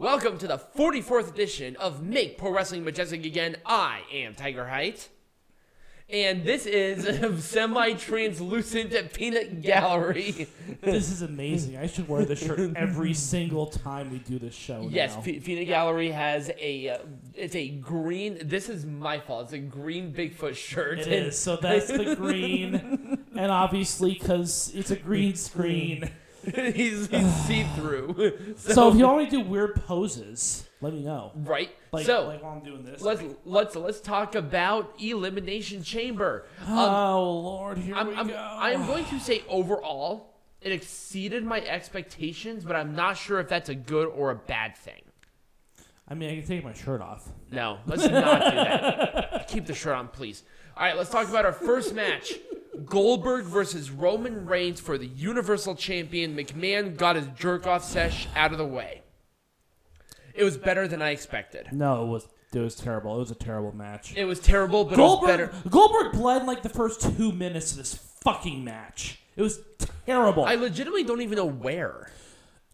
Welcome to the 44th edition of Make Pro Wrestling Majestic Again. I am Tiger Height. And this is a semi translucent peanut gallery. This is amazing. I should wear this shirt every single time we do this show. Yes, now. P- Peanut Gallery has a uh, it's a green. This is my fault. It's a green Bigfoot shirt. it is. So that's the green, and obviously because it's a green screen. he's he's see through. So if you to do weird poses, let me know. right. Like, so like while I'm doing this. let's let's let's talk about Elimination Chamber. Um, oh Lord, here I'm, we I'm, go. I'm going to say overall, it exceeded my expectations, but I'm not sure if that's a good or a bad thing. I mean, I can take my shirt off. No, let's not do that. Keep the shirt on, please. All right, let's talk about our first match. Goldberg versus Roman Reigns for the Universal Champion. McMahon got his jerk off sesh out of the way. It was better than I expected. No, it was it was terrible. It was a terrible match. It was terrible, but it was Goldberg better. Goldberg bled like the first two minutes of this fucking match. It was terrible. I legitimately don't even know where.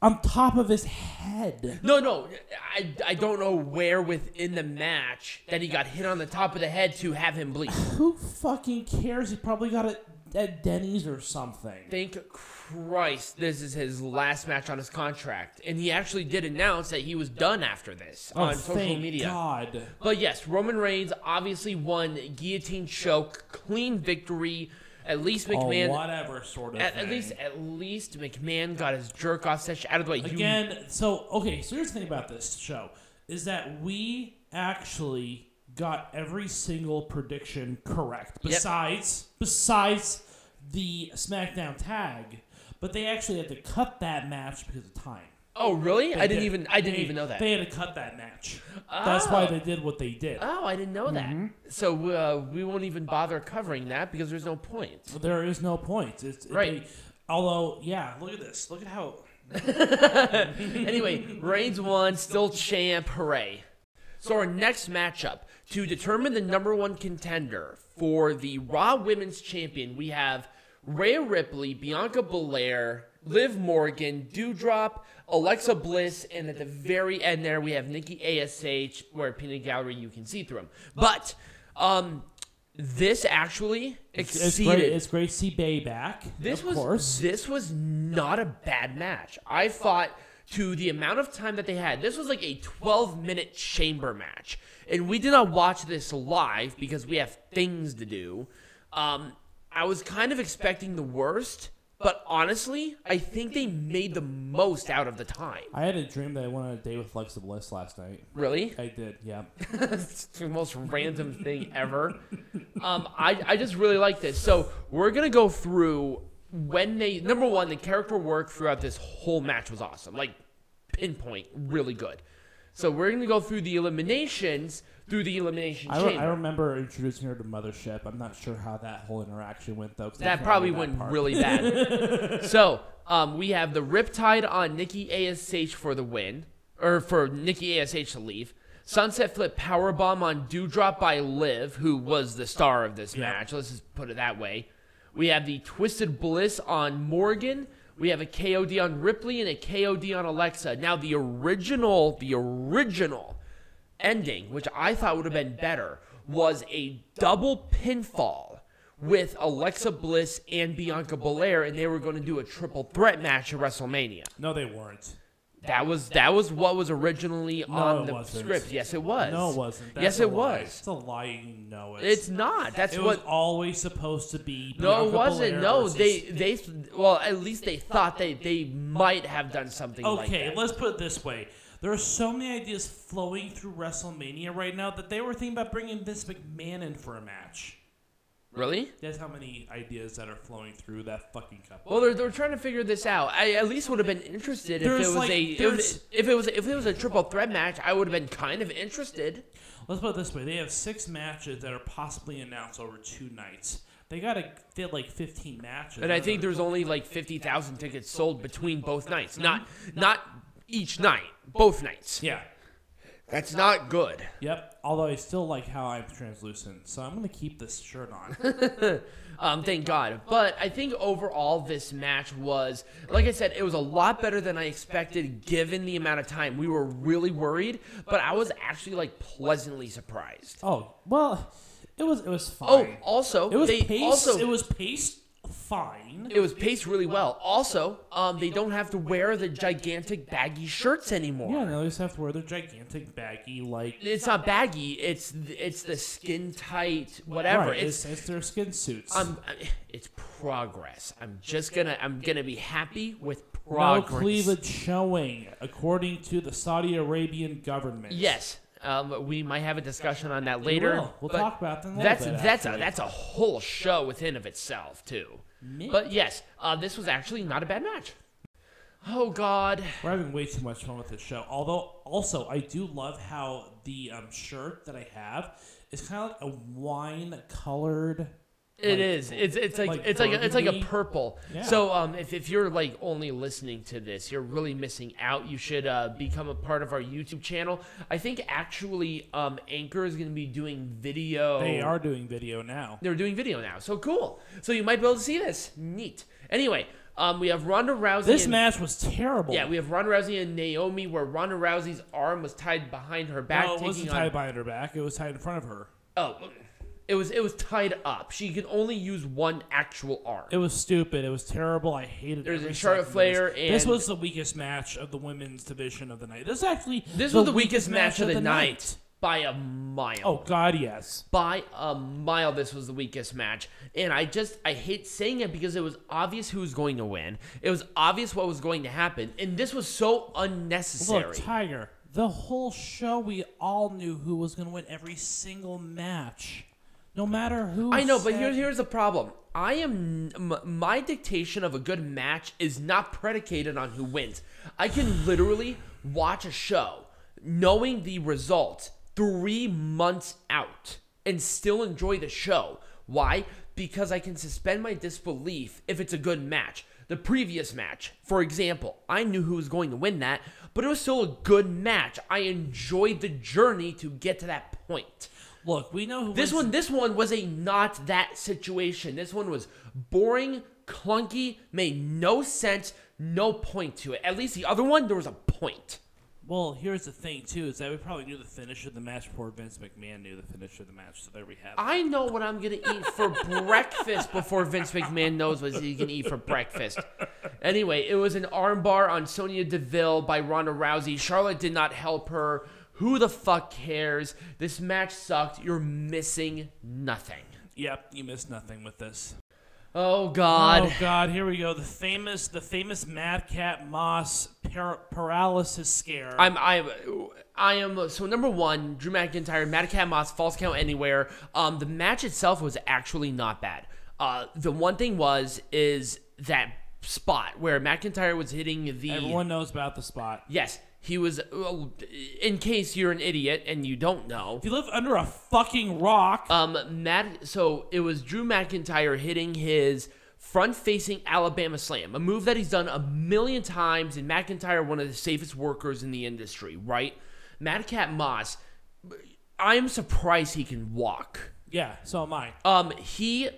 On top of his head. No, no, I, I don't know where within the match that he got hit on the top of the head to have him bleed. Who fucking cares? He probably got it at Denny's or something. Thank Christ, this is his last match on his contract, and he actually did announce that he was done after this Oh, on social thank media. God. But yes, Roman Reigns obviously won guillotine choke, clean victory. At least McMahon, whatever sort of at, thing. at least at least McMahon got his jerk off session out of the way. You- Again, so okay, so here's the thing about this show is that we actually got every single prediction correct. Besides besides the SmackDown tag. But they actually had to cut that match because of time. Oh really? They I didn't did. even I didn't They- even know that. They had to cut that match. That's why Oh. they did what they did. Oh, I didn't know that. Mm-hmm. So uh, we won't even bother covering that because there's no point. There is no point. It's, Right. they- although, yeah, look at this. Look at how. anyway, Reigns won, still champ, hooray. So our next matchup to determine the number one contender for the Raw Women's Champion, we have Rhea Ripley, Bianca Belair, Liv Morgan, Doudrop, Alexa Bliss, and at the very end there we have Nikki Ash, where Peanut Gallery you can see through them. But um, this actually It's exceeded. great. It's great to see Bay back. This of was course. this was not a bad match. I thought to the amount of time that they had, this was like a 12 minute chamber match, and we did not watch this live because we have things to do. Um, I was kind of expecting the worst, but honestly, I think they made the most out of the time. I had a dream that I went on a date with Alexa Bliss last night. Really, I did, yeah. it's the most random thing ever. Um, I, I just really like this. So we're gonna go through when they number one, the character work throughout this whole match was awesome. Like pinpoint, really good. So we're gonna go through the eliminations through the elimination I, chamber. I remember introducing her to Mothership. I'm not sure how that whole interaction went though. That probably went part. really bad. so um, we have the Riptide on Nikki Ash for the win, or for Nikki Ash to leave. Sunset Flip Powerbomb on Doudrop by Liv, who was the star of this Yeah. match. Let's just put it that way. We have the Twisted Bliss on Morgan. We have a KOD on Ripley and a KOD on Alexa. Now the original, the original ending, which I thought would have been better, was a double pinfall with Alexa Bliss and Bianca Belair, and they were going to do a triple threat match at WrestleMania. No, they weren't. That was that was what was originally on it the wasn't. script. Yes, it was. No, it wasn't. That's yes, it was. It's a lie. You know it. It's not. That's it what. was always supposed to be. no, it wasn't. Belair No, they they well at least they thought they they might have done something like Okay, that. let's put it this way. There are so many ideas flowing through WrestleMania right now that they were thinking about bringing Vince McMahon in for a match. Really? That's how many ideas that are flowing through that fucking couple. Well, they're, they're trying to figure this out. I at least would have been interested if There's it was like- a if, if it was if it was a triple threat match. I would have been kind of interested. Let's put it this way: they have six matches that are possibly announced over two nights. They gotta fit like 15 matches. And I think there's only like fifty thousand tickets sold between both nights. Not not each night, both nights. yeah. That's not good. Yep. Although I still like how I'm translucent, so I'm gonna keep this shirt on. Um, thank God. But I think overall, this match was, like I said, it was a lot better than I expected given the amount of time. We were really worried, but I was actually like pleasantly surprised. oh well, it was it was fun. Oh, also, it was they paced. also it was paced fine. it was paced really well. Also, um, they don't have to wear the gigantic baggy shirts anymore. Yeah, they always have to wear their gigantic baggy like. It's not baggy. It's it's the skin tight whatever. Right, It's it's, it's their skin suits. um, it's progress. I'm just gonna I'm gonna be happy with progress. no cleavage showing, according to the Saudi Arabian government. Yes. Um, we might have a discussion on that later. will. We'll talk about a That's bit, that's a that's a whole show within of itself too. Me- But yes, uh, this was actually not a bad match. Oh God. We're having way too much fun with this show. Although, also, I do love how the um, shirt that I have is kind of like a wine colored. It Like- is. It's it's like, like it's like a, it's like a purple. Yeah. So um, if, if you're like only listening to this, you're really missing out. You should uh, become a part of our YouTube channel. I think actually um, Anchor is going to be doing video. They are doing video now. They're doing video now. So cool. So you might be able to see this. Neat. Anyway, um, we have Ronda Rousey. This and, match was terrible. Yeah, we have Ronda Rousey and Naomi, where Ronda Rousey's arm was tied behind her back, no, it wasn't on. tied behind her back. It was tied in front of her. oh, it was it was tied up. She could only use one actual arm. It was stupid. It was terrible. I hated. There's a Charlotte Flair this. This was the weakest match of the women's division of the night. This is actually This was the weakest match of the night by a mile. Oh God, yes. by a mile this was the weakest match and i just i hate saying it because it was obvious who was going to win it was obvious what was going to happen and this was so unnecessary Look, Tiger. The whole show, we all knew who was going to win every single match, no matter who. i know but said- here's here's the problem. I am m- my dictation of a good match is not predicated on who wins. I can literally watch a show knowing the result three months out and still enjoy the show. Why? Because i can suspend my disbelief if it's a good match. The previous match for example i knew who was going to win that but it was still a good match. I enjoyed the journey to get to that point Look, we know who this wins- one, this one was a not that situation. This one was boring, clunky, made no sense, no point to it. At least the other one, there was a point. Well, here's the thing too: is that we probably knew the finish of the match before Vince McMahon knew the finish of the match. So there we have. it. I know what I'm gonna eat for breakfast before Vince McMahon knows what he can eat for breakfast. Anyway, it was an armbar on Sonya Deville by Ronda Rousey. Charlotte did not help her. Who the fuck cares? This match sucked. You're missing nothing. Yep, you missed nothing with this. Oh God. Oh God, here we go. The famous, the famous Madcap Moss par- paralysis scare. I'm I'm I am so number one, Drew McIntyre, Madcap Moss, falls count anywhere. Um, the match itself was actually not bad. Uh, the one thing was is that spot where McIntyre was hitting the Everyone knows about the spot. yes he was in case you're an idiot and you don't know If you live under a fucking rock, um, Matt. So it was Drew McIntyre hitting his front-facing Alabama Slam, a move that he's done a million times, and McIntyre, one of the safest workers in the industry, right? Madcap Moss. I am surprised he can walk. yeah, so am I. Um, he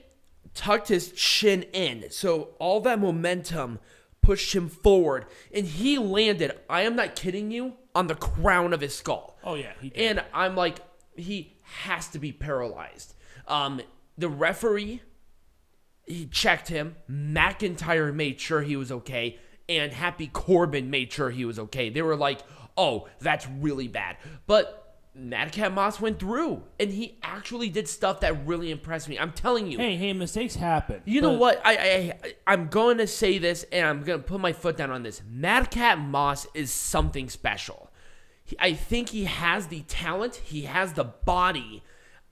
tucked his chin in, so all that momentum pushed him forward, and he landed. I am not kidding you on the crown of his skull. Oh yeah, he did. And I'm like, he has to be paralyzed. Um, the referee, he checked him. McIntyre made sure he was okay, and Happy Corbin made sure he was okay. They were like, oh, that's really bad. But Madcap Moss went through, and he actually did stuff that really impressed me. I'm telling you. hey, hey, mistakes happen. You know what? I, I I'm going to say this, and I'm going to put my foot down on this. Madcap Moss is something special. He, I think he has the talent. He has the body.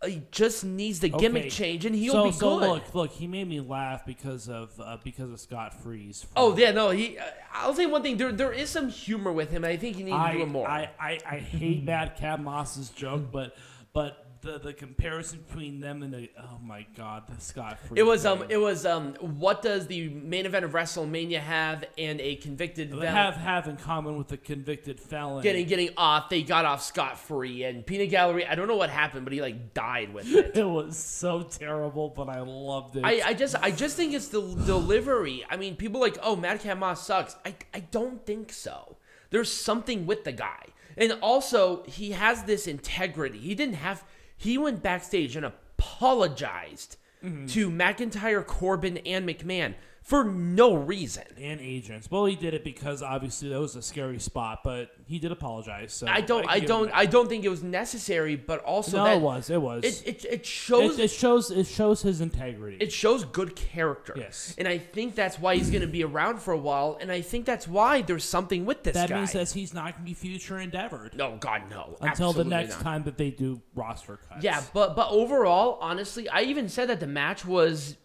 He just needs the gimmick Okay. change, and he'll so, be so good. look, look, he made me laugh because of uh, because of Scott Freeze. from- oh yeah, no. He. Uh, I'll say one thing. There there is some humor with him. and I think he needs to I, do it more. I, I, I hate Madcap Moss's joke, but but the the comparison between them and the oh my god, the Scott Free. It was um it was um what does the main event of WrestleMania have and a convicted felon have have in common with the convicted felon. getting getting off they got off scot free and Peanut Gallery I don't know what happened but he like died with it. it was so terrible, but I loved it. I, I just I just think it's the delivery. I mean, people like, oh, Madcap Moss sucks. I, I don't think so. There's something with the guy. And also, he has this integrity. He didn't have he went backstage and apologized mm-hmm. to McIntyre, Corbin, and McMahon for no reason. and agents. Well, he did it because obviously that was a scary spot, but he did apologize. So I don't I him don't. I don't think it was necessary, but also no, that it was. It was. it, it, it shows it, it shows. It shows his integrity. it shows good character. Yes. And I think that's why he's going to be around for a while. And I think that's why there's something with this that guy. means that he's not going to be future endeavored no, God, no. until the next not. time that they do roster cuts. Yeah, but but overall, honestly, I even said that the match was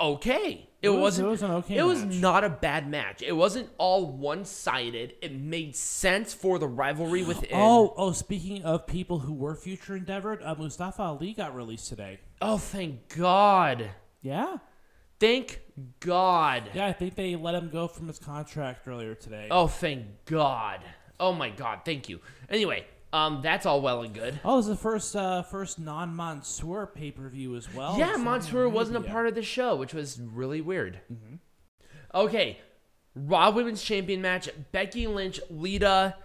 okay. It, It was- wasn't. it was an okay It was not a bad match. It wasn't all one sided. It made sense for the rivalry within. Oh, oh! Speaking of people who were future endeavored, uh, Mustafa Ali got released today. oh, thank God. Yeah, Thank God. yeah. I think they let him go from his contract earlier today. Oh, thank God. Oh my God. Thank you. Anyway, um, that's all well and good. Oh, it was the first uh, first non Mansoor pay per view as well. yeah, Mansoor wasn't a part of the show, which was really weird. Mm-hmm. Okay, Raw Women's Champion match: Becky Lynch, Lita.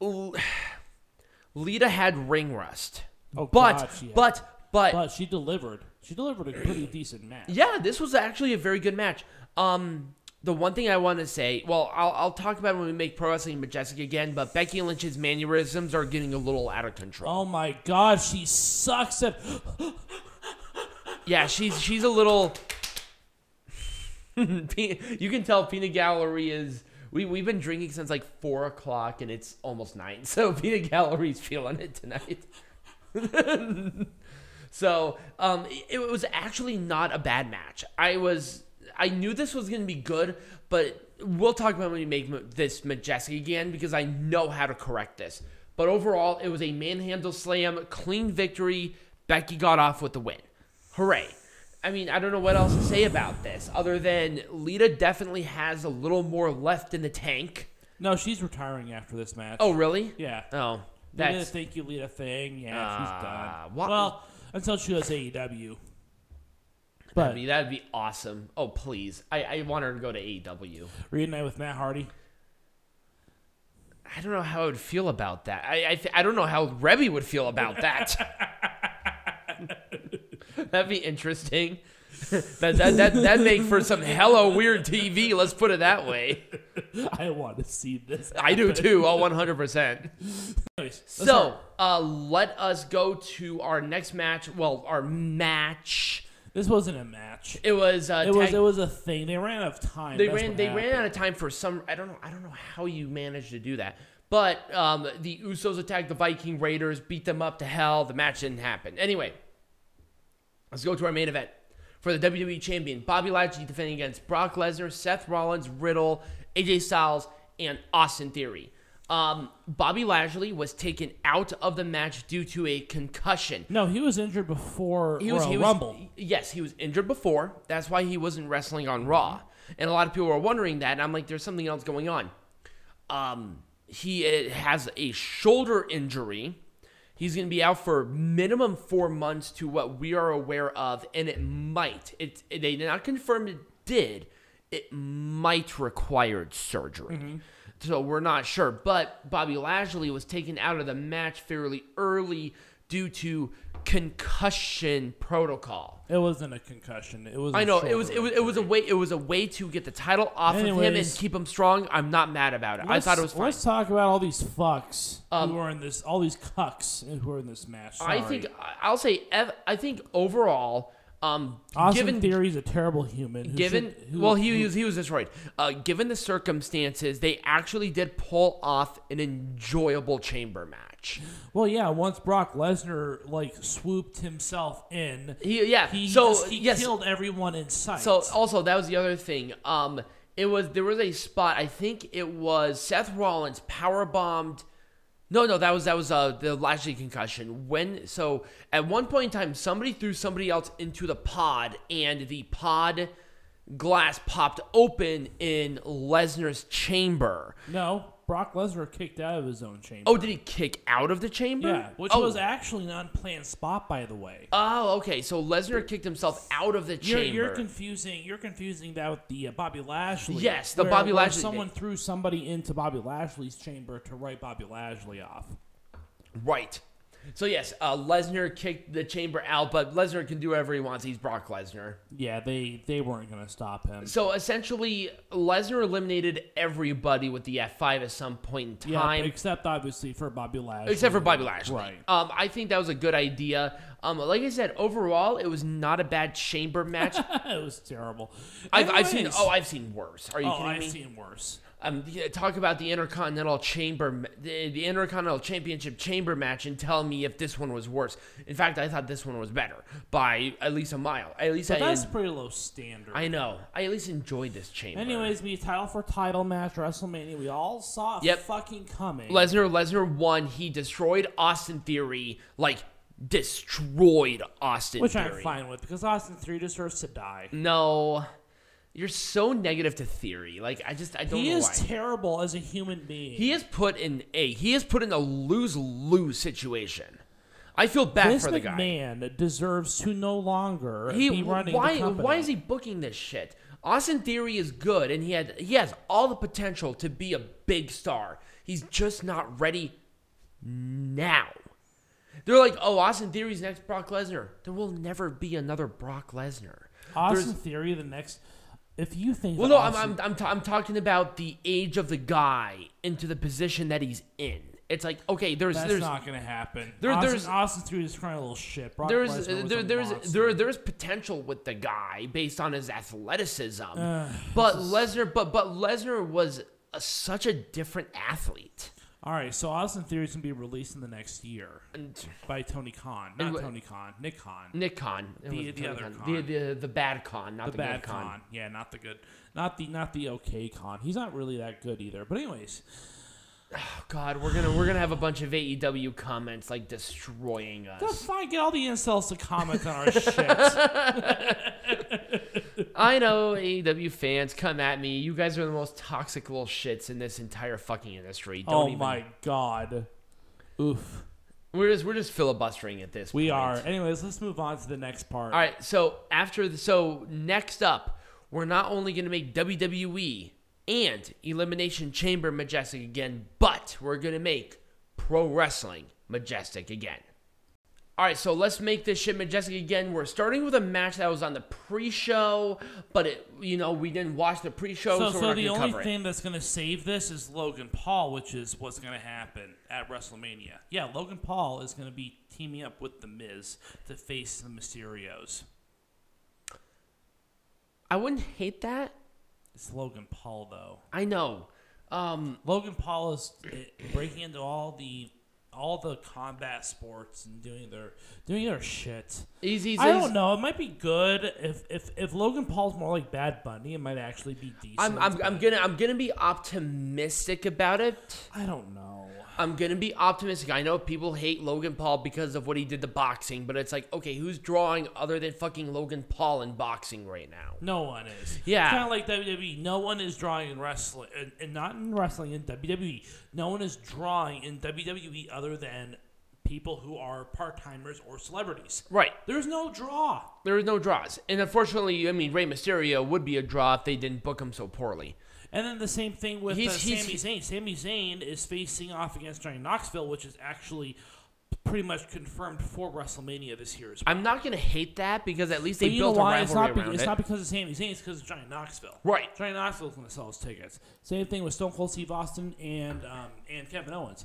Lita had ring rust, Oh, but God, she had- but but but she delivered. She delivered a pretty decent match. yeah, this was actually a very good match. Um, the one thing I want to say, well, I'll, I'll talk about it when we make pro wrestling majestic again, but Becky Lynch's mannerisms are getting a little out of control. Oh my God, she sucks at. Yeah, she's she's a little. You can tell Peanut Gallery is. We we've been drinking since like four o'clock and it's almost nine, so Peanut Gallery's feeling it tonight. so um, it, it was actually not a bad match. I was I knew this was gonna be good, but we'll talk about when we make this majestic again because I know how to correct this. But overall, it was a manhandle slam, clean victory. Becky got off with the win. Hooray. I mean, I don't know what else to say about this other than Lita definitely has a little more left in the tank. No, she's retiring after this match. Oh, really? yeah. Oh, They did a that's thank you Lita thing. Yeah, Ah, she's done. what- Well, until she does AEW. But that'd be, that'd be awesome. Oh, please. I, I want her to go to AEW. reunite with Matt Hardy. I don't know how I would feel about that. I I, th- I don't know how Reby would feel about that. That'd be interesting. that that that that'd make for some hella weird TV. Let's put it that way. I want to see this. I do too. Oh, one hundred percent. So, uh, let us go to our next match. Well, our match. this wasn't a match. It was. Uh, It was tag- it was a thing. They ran out of time. they That's ran they ran out of time for some I don't know I don't know how you managed to do that. But um, the Usos attacked the Viking Raiders, beat them up to hell. The match didn't happen. Anyway, let's go to our main event for the WWE Champion Bobby Lashley defending against Brock Lesnar, Seth Rollins, Riddle, AJ Styles, and Austin Theory. Um, Bobby Lashley was taken out of the match due to a concussion. No, he was injured before He was, he was, Rumble. Yes, he was injured before. That's why he wasn't wrestling on Raw. And a lot of people were wondering that. And I'm like, there's something else going on. Um, he uh, has a shoulder injury. He's going to be out for minimum four months to what we are aware of, and it might. It, they did not confirm it did. It might require surgery. Mm-hmm. So we're not sure. But Bobby Lashley was taken out of the match fairly early due to concussion protocol. It wasn't a concussion. It was. I know it was it was it was a way it was a way to get the title off of him and keep him strong. I'm not mad about it. I thought it was fine. Let's talk about all these fucks Um, who are in this. All these cucks who are in this match. I think I'll say I think overall, um, Austin given Theory is a terrible human. who given should- who- well he who- was he was destroyed. Uh, given the circumstances, they actually did pull off an enjoyable chamber match. Well, yeah. Once Brock Lesnar like swooped himself in, He yeah. he so just, he yes. killed everyone in sight. So also that was the other thing. Um, it was there was a spot. I think it was Seth Rollins power bombed No, no, that was that was uh the Lashley concussion. When so at one point in time, somebody threw somebody else into the pod, and the pod glass popped open in Lesnar's chamber. No, Brock Lesnar kicked out of his own chamber. Oh, did he kick out of the chamber? yeah, which oh. was actually an unplanned spot, by the way. Oh, okay. So Lesnar kicked himself out of the You're, chamber. you're confusing. You're confusing that with the uh, Bobby Lashley. Yes, the where- Bobby where Lashley- Someone threw somebody into Bobby Lashley's chamber to write Bobby Lashley off. right. So yes, uh, Lesnar kicked the chamber out, but Lesnar can do whatever he wants. He's Brock Lesnar. Yeah, they they weren't gonna stop him. So essentially, Lesnar eliminated everybody with the F5 at some point in Yeah, time. except obviously for Bobby Lashley. Except for Bobby Lashley. Right. Um, I think that was a good idea. Um, like I said, overall, it was not a bad chamber match. it was terrible. I've, I've seen. Oh, I've seen worse. Are you kidding? oh, kidding I've me? seen worse. Um, yeah, talk about the Intercontinental Chamber, the, the Intercontinental Championship Chamber match, and tell me if this one was worse. In fact, I thought this one was better by at least a mile. At least But I. that's pretty low standard. I know. I at least enjoyed this chamber. Anyways, we title for title match WrestleMania. We all saw it Yep. fucking coming. Lesnar Lesnar won. He destroyed Austin Theory, like destroyed Austin which Theory. I'm fine with because Austin Theory deserves to die. No, you're so negative to Theory. Like I just I don't He know is why. terrible as a human being. he is put in a he is put in a lose lose situation. I feel bad Vince for the guy. McMahon deserves to no longer He be running why the company. why is he booking this shit? Austin Theory is good and he had he has all the potential to be a big star. He's just not ready now. They're like, oh, Austin Theory's next Brock Lesnar. There will never be another Brock Lesnar. Austin There's- Theory the next? If you think Well, that no, I'm, I'm, I'm, ta- I'm talking about the age of the guy into the position that he's in. It's like, okay, there's, that's there's, not going to happen. There- Austin, there's- Austin Theory is crying a little shit. Brock there's, there, there's, monster. there, there's potential with the guy based on his athleticism. Ugh, but Lesnar, but, but Lesnar was a, such a different athlete. All right, so Austin Theory is going to be released in the next year by Tony Khan, not wh- Tony Khan, Nick Khan, Nick Khan, It The- wasn't the Tony other Khan. The, the the bad Khan, not the, the, bad good Khan. Khan. Yeah, not the good, not the not the okay Khan. He's not really that good either. But anyways, Oh, God, we're gonna we're gonna have a bunch of AEW comments like destroying us. that's fine. Get all the incels to comment on our shit. I know AEW fans come at me. You guys are the most toxic little shits in this entire fucking industry. Don't oh even, my god. Oof. We're just we're just filibustering at this. We point. are. Anyways, let's move on to the next part. All right. So after the so next up, we're not only gonna make WWE and Elimination Chamber majestic again, but we're gonna make pro wrestling majestic again. All right, so let's make this shit majestic again. We're starting with a match that was on the pre-show, but it, you know, we didn't watch the pre-show, so, So, we're so not the gonna only cover it. thing that's going to save this is Logan Paul, which is what's going to happen at WrestleMania. Yeah, Logan Paul is going to be teaming up with The Miz to face the Mysterios. I wouldn't hate that. It's Logan Paul, though. I know. Um, Logan Paul is eh, breaking into all the all the combat sports and doing their doing their shit. he's, I don't know. It might be good if if if Logan Paul's more like Bad Bunny. It might actually be decent. I'm, I'm, I'm gonna I'm gonna be optimistic about it. I don't know. I'm gonna be optimistic. I know people hate Logan Paul because of what he did to boxing, but it's like, okay, who's drawing other than fucking Logan Paul in boxing right now? No one is. Yeah. kind of like WWE. No one is drawing in wrestling, and, and not in wrestling in WWE. No one is drawing in WWE other than people who are part timers or celebrities. Right. There's no draw. There is no draws, and unfortunately, I mean, Rey Mysterio would be a draw if they didn't book him so poorly. And then the same thing with He's- uh, he's- Sami Zayn. Sami Zayn is facing off against Johnny Knoxville, which is actually pretty much confirmed for WrestleMania this year as well. I'm not gonna hate that because at least they But know built a why? It's rivalry not, be- it's it. not because of Sami Zayn. It's because of Johnny Knoxville. Right. Johnny Knoxville's going to sell his tickets. Same thing with Stone Cold Steve Austin and um, and Kevin Owens.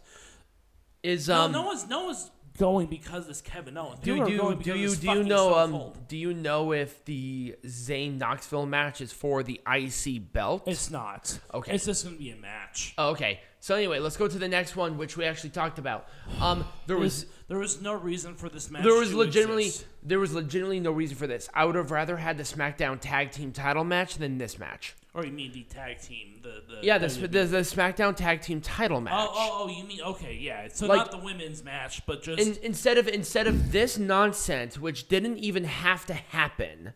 Is No, um no one's no one's going because it's Kevin Owens. do People you do you do you know um do you know if the Zayn Knoxville match is for the IC belt? It's not. Okay. It's just going to be a match. Oh, okay. So anyway, let's go to the next one, which we actually talked about. Um, there was there was no reason for this match. there was legitimately exist. there was legitimately no reason for this. I would have rather had the SmackDown Tag Team Title match than this match. Or you mean the tag team? The, the Yeah, the, the, the SmackDown Tag Team Title match. Oh, oh, oh, you mean okay, yeah. So Like- not the women's match, but just In, instead of instead of this nonsense, which didn't even have to happen,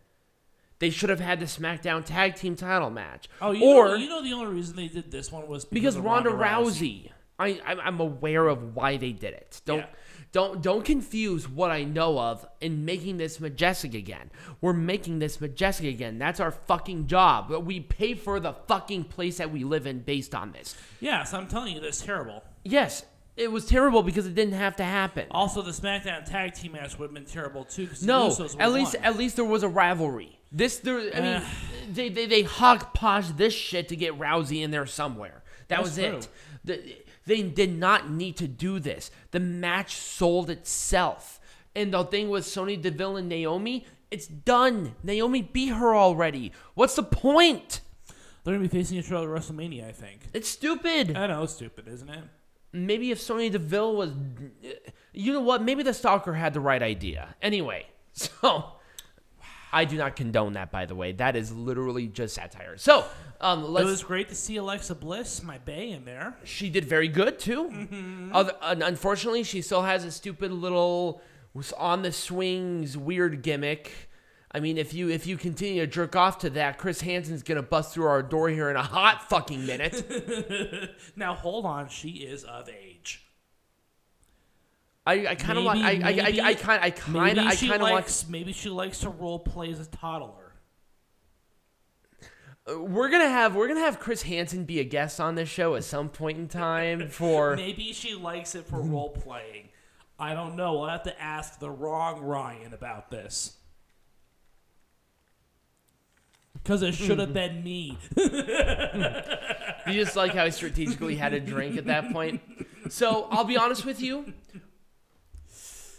they should have had the SmackDown Tag Team Title match. oh, you or know, you know the only reason they did this one was because of Ronda, Rousey. I I'm, aware of why they did it. Don't Yeah. don't don't confuse what I know of in making this majestic again. We're making this majestic again. That's our fucking job. We pay for the fucking place that we live in based on this. Yeah, so I'm telling you, that's terrible. Yes, it was terrible because it didn't have to happen. Also, the SmackDown tag team match would have been terrible too. No, at least won. at least there was a rivalry. This there, I mean, they they they hodgepodge this shit to get Rousey in there somewhere. That That's was it. The, they did not need to do this. The match sold itself. And the thing with Sonya Deville and Naomi, it's done. Naomi beat her already. What's the point? they're gonna be facing each other at WrestleMania. I think. It's stupid. I know it's stupid, isn't it? Maybe if Sonya Deville was, you know what? Maybe the stalker had the right idea. Anyway, so I do not condone that. By the way, that is literally just satire. So um, It was great to see Alexa Bliss, my bay, in there. she did very good too. Other, un- unfortunately, she still has a stupid little was on the swings weird gimmick. I mean, if you if you continue to jerk off to that, Chris Hansen's gonna bust through our door here in a hot fucking minute. Now hold on, she is of age. I, I kind of want I I Maybe- I, I kind I kind Maybe I she kind of want likes. Maybe she likes to role play as a toddler. Uh, we're gonna have we're gonna have Chris Hansen be a guest on this show at some point in time for Maybe she likes it for role playing. I don't know. We'll have to ask the wrong Ryan about this. Because it should have been me. you just like how he strategically had a drink at that point. So I'll be honest with you.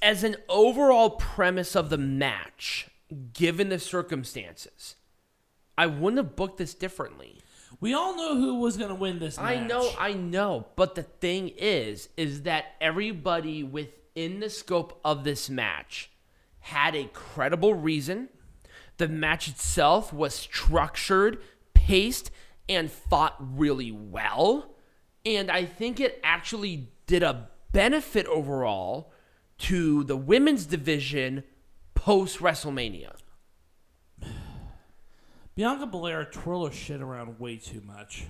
As an overall premise of the match, given the circumstances, I wouldn't have booked this differently. We all know who was going to win this match. I know, I know, but the thing is, is that everybody within the scope of this match had a credible reason. The match itself was structured, paced, and fought really well. And I think it actually did a benefit overall to the women's division post WrestleMania. Bianca Belair twirl her shit around way too much.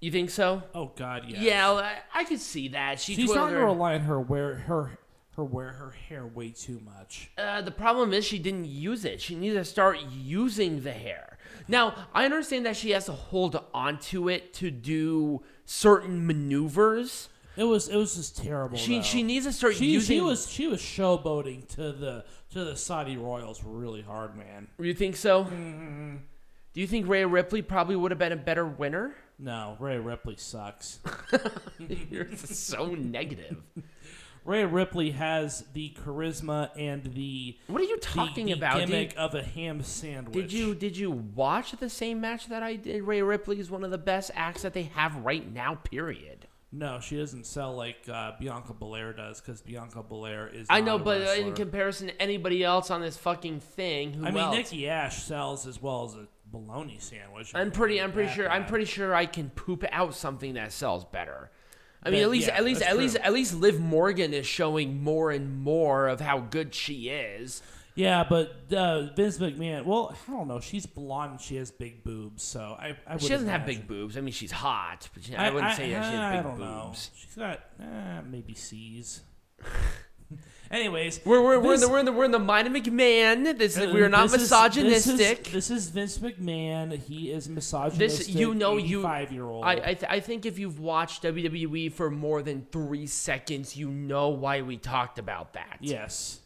You think so? Oh God, yes. Yeah, I, I could see that. She She's starting to her- rely on her wear her her wear her hair way too much. Uh, the problem is she didn't use it. She needs to start using the hair. Now, I understand that she has to hold onto it to do certain maneuvers. It was it was just terrible. She though. she needs to start she, using. she was she was showboating to the to the Saudi royals really hard, man. You think so? Mm-hmm. Do you think Rhea Ripley probably would have been a better winner? No, Rhea Ripley sucks. You're so negative. Rhea Ripley has the charisma and the What are you the, talking the about? gimmick Did, of a ham sandwich. did you did you watch the same match that I did? Rhea Ripley is one of the best acts that they have right now. Period. No, she doesn't sell like uh, Bianca Belair does because Bianca Belair is. I know, but uh, in comparison to anybody else on this fucking thing, who I mean, else? Nikki Ash sells as well as a bologna sandwich. I'm pretty. I'm pretty sure. I'm pretty sure I can poop out something that sells better. I mean, But, at least, yeah, at least, at least, at least, Liv Morgan is showing more and more of how good she is. Yeah, but uh, Vince McMahon. Well, I don't know. She's blonde. and She has big boobs, so I. I She doesn't have big boobs. I mean, she's hot, but she, I, wouldn't say that she I has big don't know. boobs. She's got uh, maybe C's. Anyways, We're, we're, we're, in the, we're in the we're in the mind of McMahon. This is, uh, we are not this is- misogynistic. This is, this is Vince McMahon. He is misogynistic. This- you know, you- five year old. I I, th- I think if you've watched WWE for more than three seconds, you know why we talked about that. yes.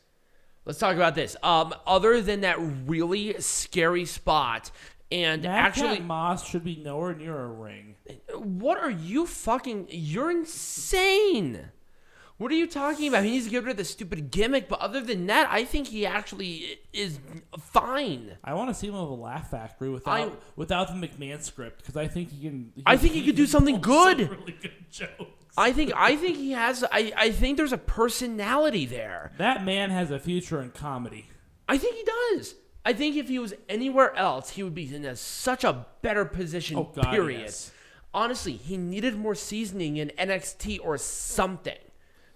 Let's talk about this. Um, other than that really scary spot, and Madcap actually, Moss should be nowhere near a ring. what are you fucking? You're insane. What are you talking about? He needs to get rid of the stupid gimmick, but other than that, I think he actually is fine. I want to see him with a Laugh Factory without I- without the McMahon script because I think he can. I think he could do something pull some good. Really good jokes. I think I think he has I, I think there's a personality there. That man has a future in comedy. I think he does. I think if he was anywhere else, he would be in a, such a better position. Oh, God, period. yes. Honestly, he needed more seasoning in NXT or something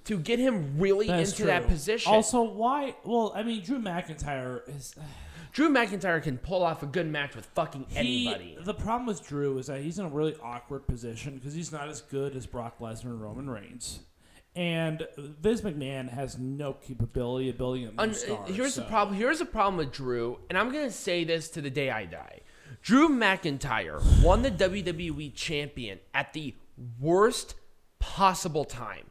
to get him really That's into true. that position. Also, why? Well, I mean, Drew McIntyre is. Drew McIntyre can pull off a good match with fucking He, anybody. the problem with Drew is that he's in a really awkward position because he's not as good as Brock Lesnar and Roman Reigns. And Vince McMahon has no capability of building a Un- star. here's so- the problem. Here's the problem with Drew, and I'm gonna say this to the day I die. Drew McIntyre won the WWE champion at the worst possible time.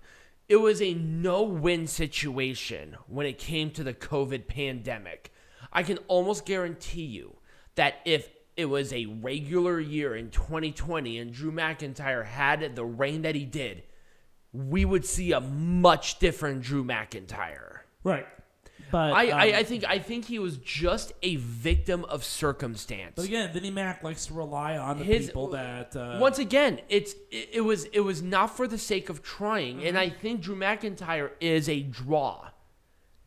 It was a no-win situation when it came to the COVID pandemic. I can almost guarantee you that if it was a regular year in 2020 and Drew McIntyre had the reign that he did, we would see a much different Drew McIntyre. Right. But I, um, I, I think I think he was just a victim of circumstance. But again, Vinnie Mac likes to rely on the His- people that. Uh, Once again, it's it, it was it was not for the sake of trying, and I think Drew McIntyre is a draw.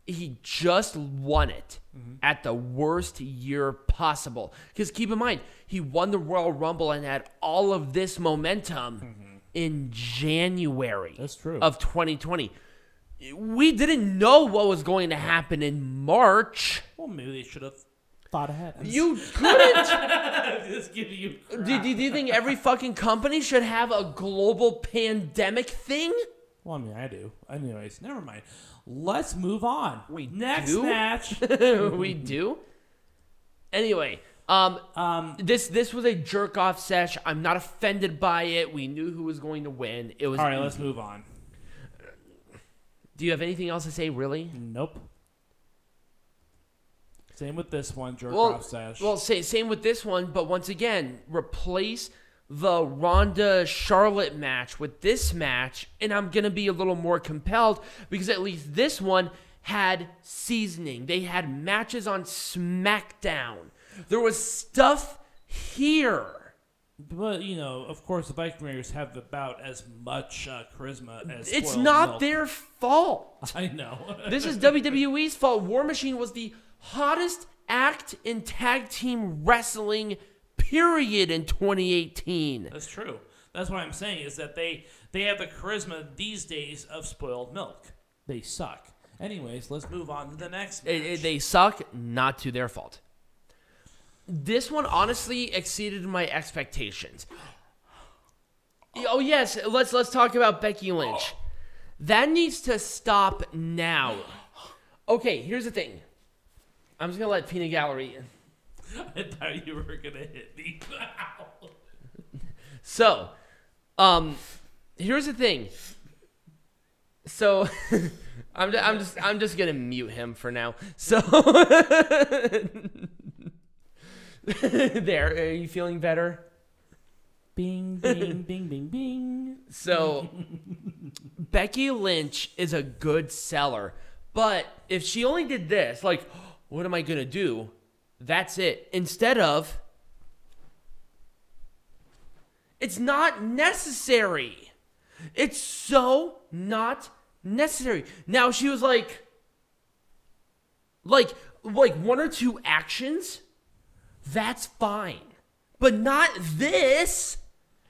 He just won it at the worst year possible. Because keep in mind, he won the Royal Rumble and had all of this momentum in January. That's true. Of 2020. We didn't know what was going to happen in March. well, maybe they should have thought ahead. You couldn't. just giving you. Do, do, do you think every fucking company should have a global pandemic thing? Well, I mean, I do. Anyways, never mind. Let's move on. We Next do? match. we do. Anyway, um, Um, this this was a jerk off sesh. I'm not offended by it. We knew who was going to win. It was. all right, let's move on. Do you have anything else to say? Really? Nope. Same with this one, jerk Well, off sash. well, say, same with this one. But once again, replace the Ronda Charlotte match with this match, and I'm gonna be a little more compelled because at least this one had seasoning. They had matches on SmackDown. There was stuff here. But you know, of course, the Viking Raiders have about as much uh, charisma as. It's not milk. their fault. I know. This is WWE's fault. War Machine was the hottest act in tag team wrestling, period, in 2018. That's true. That's what I'm saying is that they they have the charisma these days of spoiled milk. They suck. Anyways, let's move on to the next. It- it- they suck, not to their fault. This one honestly exceeded my expectations. Oh yes, let's let's talk about Becky Lynch. That needs to stop now. Okay, here's the thing. I'm just gonna let Peanut Gallery in. I thought you were gonna hit me. So, um, here's the thing. So, I'm just, I'm just I'm just gonna mute him for now. So, there. Are you feeling better? bing, bing, bing, bing, bing. So, Becky Lynch is a good seller, but if she only did this, like, what am I gonna do? That's it. Instead of, it's not necessary. It's so not necessary. Now she was like, like, like one or two actions. That's fine, but not this.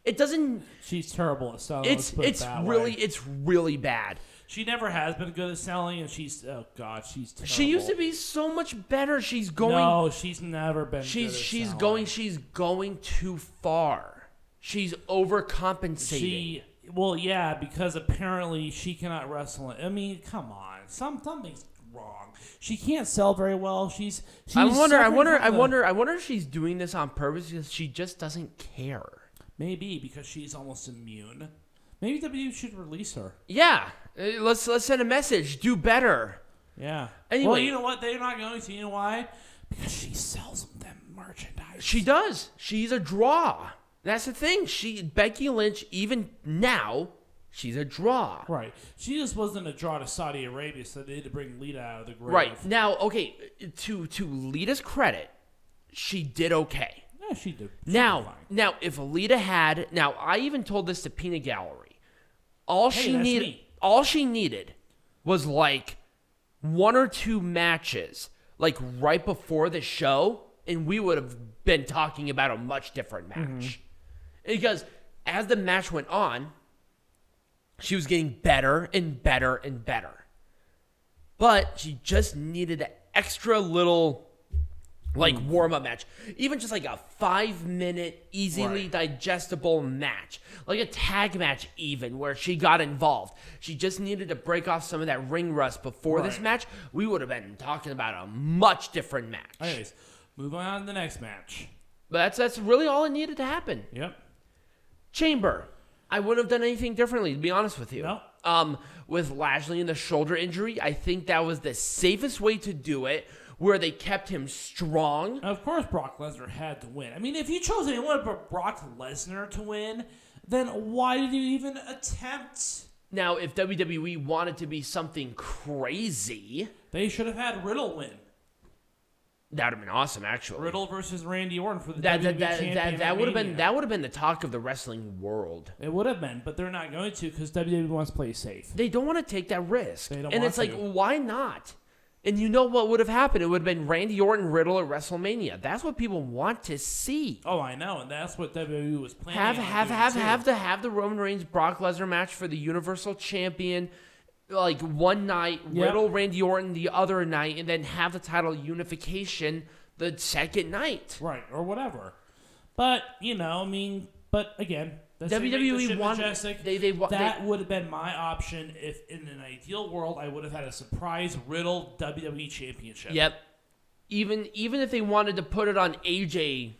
It doesn't. She's terrible at selling. It's it it's really way. it's really bad. She never has been good at selling, and she's oh god, she's terrible. She used to be so much better. She's going. No, she's never been. she's she's selling. going. She's going too far. She's overcompensating. She well, yeah, because apparently she cannot wrestle. I mean, come on, some something's wrong. She can't sell very well. She's. she's I wonder. I wonder. I the- wonder. I wonder if she's doing this on purpose because she just doesn't care. Maybe because she's almost immune. Maybe W should release her. Yeah. Uh, Let's let's send a message. Do better. Yeah. Anyway. well, you know what? They're not going to. You know why? Because she sells them merchandise. She does. She's a draw. That's the thing. She Becky Lynch even now She's a draw. Right. She just wasn't a draw to Saudi Arabia, so they had to bring Lita out of the grave. Right. Now, okay, to to Lita's credit, she did okay. Yeah, she did. She Now, did now if Lita had now I even told this to Peanut Gallery. All Hey, she needed me. all she needed was like one or two matches like right before the show and we would have been talking about a much different match. Mm-hmm. Because as the match went on, she was getting better and better and better. But she just needed an extra little like Hmm. warm up match. Even just like a five minute, easily Right. digestible match. Like a tag match, even where she got involved. She just needed to break off some of that ring rust before this match. We would have been talking about a much different match. Anyways, move on to the next match. But that's that's really all it needed to happen. Yep. Chamber. I wouldn't have done anything differently, to be honest with you. No. Um, with Lashley and the shoulder injury, I think that was the safest way to do it, where they kept him strong. Of course, Brock Lesnar had to win. I mean, if you chose anyone but Brock Lesnar to win, then why did you even attempt? Now, if WWE wanted to be something crazy, They should have had Riddle win. That would have been awesome, actually. Riddle versus Randy Orton for the that WWE that that, champion that, that would have been that would have been the talk of the wrestling world. It would have been, but they're not going to because WWE wants to play safe. They don't want to take that risk, They don't and it's like, why not? And you know what would have happened? It would have been Randy Orton Riddle at WrestleMania. That's what people want to see. Oh, I know, and that's what WWE was planning. have on have doing, have too. have the have the Roman Reigns Brock Lesnar match for the Universal Champion, like one night, Yep. Riddle Randy Orton the other night, and then have the title unification the second night. right or whatever. But you know, I mean, but again, that's how you make the WWE wanted majestic. they they that they, would have been my option if, in an ideal world, I would have had a surprise Riddle WWE Championship. Yep. Even even if they wanted to put it on AJ,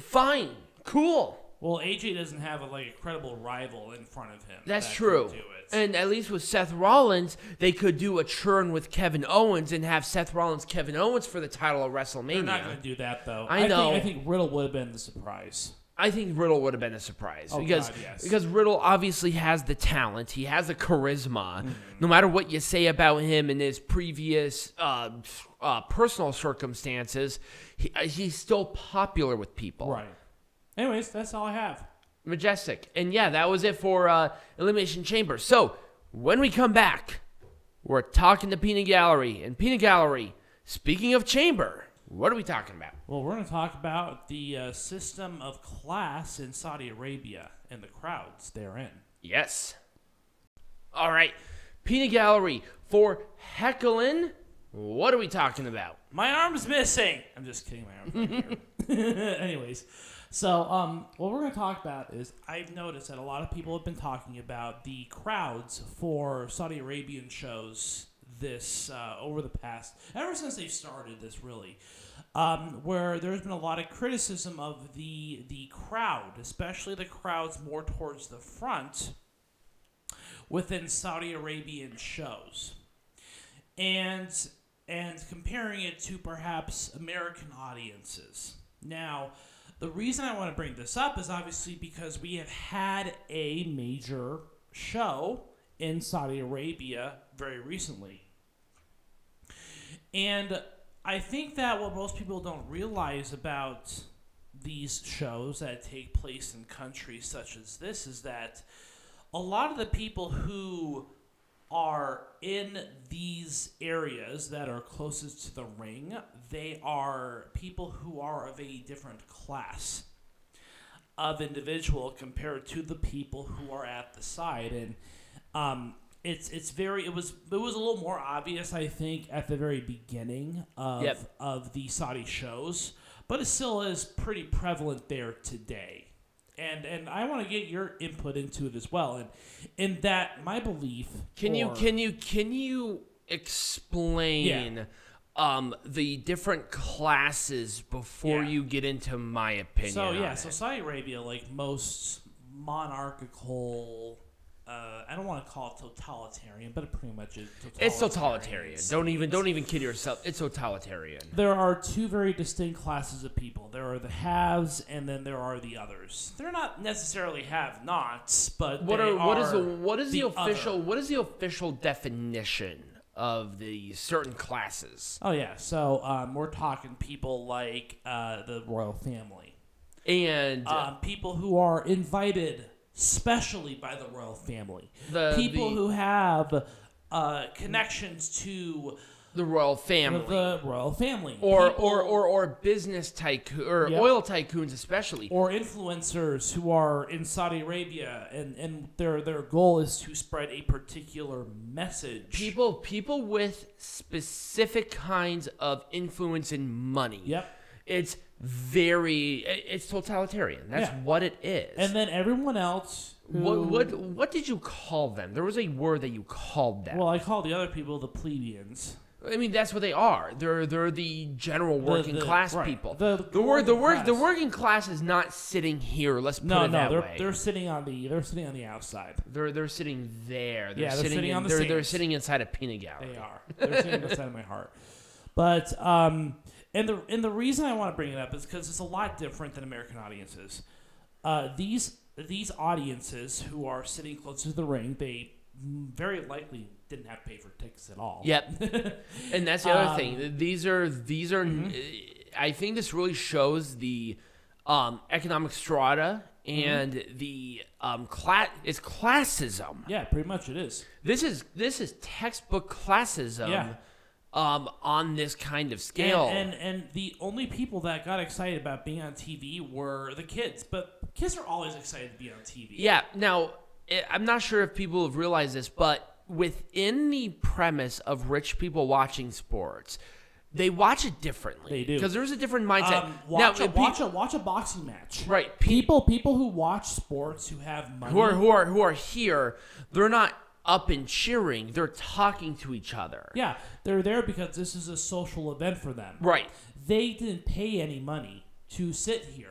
fine, cool. Well, AJ doesn't have a, like a credible rival in front of him. That's that true. could Do it. And at least with Seth Rollins, they could do a churn with Kevin Owens and have Seth Rollins, Kevin Owens for the title of WrestleMania. They're not going to do that though. I know. Think, I think Riddle would have been the surprise. I think Riddle would have been a surprise Oh, because God, yes. because Riddle obviously has the talent, he has the charisma. Mm-hmm. No matter what you say about him in his previous uh, uh, personal circumstances, he, uh, he's still popular with people. Right. Anyways, that's all I have. Majestic, and yeah, that was it for uh, Elimination Chamber. So when we come back, we're talking to Peanut Gallery, and Peanut Gallery. Speaking of Chamber, what are we talking about? Well, we're going to talk about the uh, system of class in Saudi Arabia and the crowds therein. Yes. All right. Peanut Gallery for heckling. What are we talking about? My arm's missing. I'm just kidding. My arm's right here. Anyways, so um, what we're going to talk about is I've noticed that a lot of people have been talking about the crowds for Saudi Arabian shows this uh, over the past ever since they started this really. Um, where there's been a lot of criticism of the the crowd, especially the crowds more towards the front within Saudi Arabian shows and and comparing it to perhaps American audiences. Now, the reason I want to bring this up is obviously because we have had a major show in Saudi Arabia very recently. And I think that what most people don't realize about these shows that take place in countries such as this is that a lot of the people who are in these areas that are closest to the ring, they are people who are of a different class of individual compared to the people who are at the side. And um, it's it's very it was it was a little more obvious I think at the very beginning of Yep. of the Saudi shows but it still is pretty prevalent there today. And and I want to get your input into it as well. And in that my belief Can you can you can you explain um, the different classes before Yeah. you get into my opinion? So yeah, so Saudi Arabia, like most monarchical uh, I don't want to call it totalitarian, but it pretty much is. It's totalitarian. Don't even don't even kid yourself. It's totalitarian. There are two very distinct classes of people. There are the haves, and then there are the others. They're not necessarily have-nots, but What they are what is the what is the, the official other. what is the official definition of the certain classes? Oh yeah, so um, we're talking people like uh, the royal family, And um, people who are invited specially by the royal family, the people the, who have uh, connections to the royal family. the royal family, or, People- or, or, or business tycoon or Yep. oil tycoons especially. or influencers who are in Saudi Arabia and, and their their goal is to spread a particular message. people people with specific kinds of influence and money. Yep. It's very it's totalitarian. That's Yeah. what it is. And then everyone else. Who, what what what did you call them? There was a word that you called them. Well, I call the other people the plebeians. I mean, that's what they are. They're they're the general working the- class right. people. The- The, the wor- the working work the class. working class is not sitting here. Let's put No, it no, that they're way. they're sitting on the they're sitting on the outside. They're they're sitting there. They're Yeah, they're sitting, sitting in, on the they're, they're sitting inside a peanut gallery. They are. They're sitting inside of my heart. But um, and the and the reason I want to bring it up is because it's a lot different than American audiences. Uh, these these audiences who are sitting close to the ring, they very likely didn't have to pay for tickets at all. Yep. and that's the other Um, thing. These are these are. I think this really shows the um, economic strata and the um, class. It's classism. Yeah, pretty much it is. This is this is textbook classism. Yeah. Um, on this kind of scale. And, and and the only people that got excited about being on TV were the kids. But kids are always excited to be on TV. Yeah. Now, I- I'm not sure if people have realized this, but within the premise of rich people watching sports, they watch it differently. They do. because there's a different mindset. Um, watch, now, a, pe- watch a watch a boxing match. right? pe- People people who watch sports who have money who are who are who are here, they're not up and cheering. They're talking to each other. Yeah, they're there because this is a social event for them. Right. They didn't pay any money to sit here.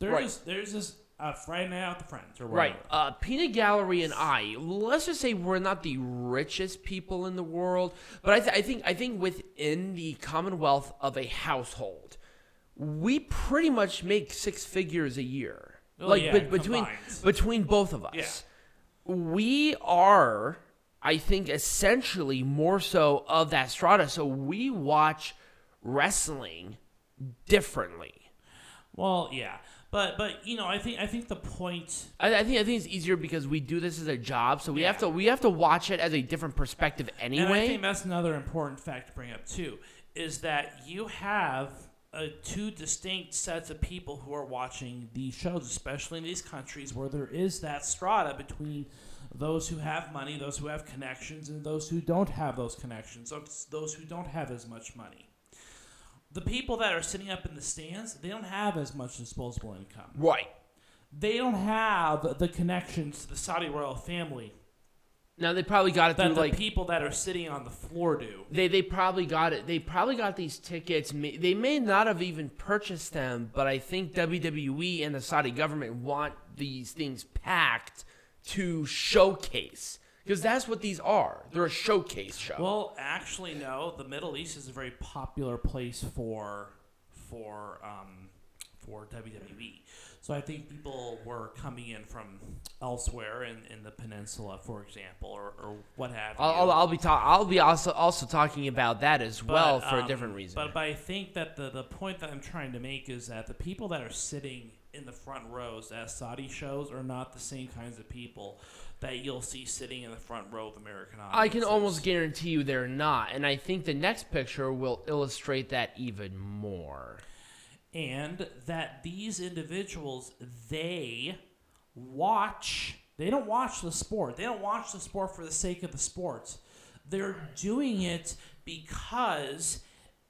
They're Right. just there's just a Friday night out with friends or Right. whatever. Uh, Peanut Gallery and I, let's just say we're not the richest people in the world, but I, th- I think I think within the commonwealth of a household, we pretty much make six figures a year. Oh, like yeah, be- between combined. between both of us. We are I think essentially more so of that strata, so we watch wrestling differently. Well, yeah, but but you know I think I think the point I, I think I think it's easier because we do this as a job, so we have to we have to watch it as a different perspective anyway. And I think that's another important fact to bring up too, is that you have uh, two distinct sets of people who are watching these shows, especially in these countries where there is that strata between those who have money, those who have connections, and those who don't have those connections, those who don't have as much money. The people that are sitting up in the stands, they don't have as much disposable income. right They don't have the connections to the Saudi royal family now, they probably got it through the like people that are sitting on the floor do. they they probably got it. They probably got these tickets. They may not have even purchased them, but I think WWE and the Saudi government want these things packed to showcase because that's what these are. They're a showcase show. Well, actually, no. The Middle East is a very popular place for for um, for WWE. So I think people were coming in from elsewhere in, in the peninsula, for example, or, or what have you. I'll, I'll, be ta- I'll be also also talking about that as well for um, a different reason. But, but I think that the, the point that I'm trying to make is that the people that are sitting in the front rows at Saudi shows are not the same kinds of people that you'll see sitting in the front row of American audiences. I can almost guarantee you they're not, and I think the next picture will illustrate that even more. and that these individuals they watch they don't watch the sport. They don't watch the sport for the sake of the sports. They're doing it because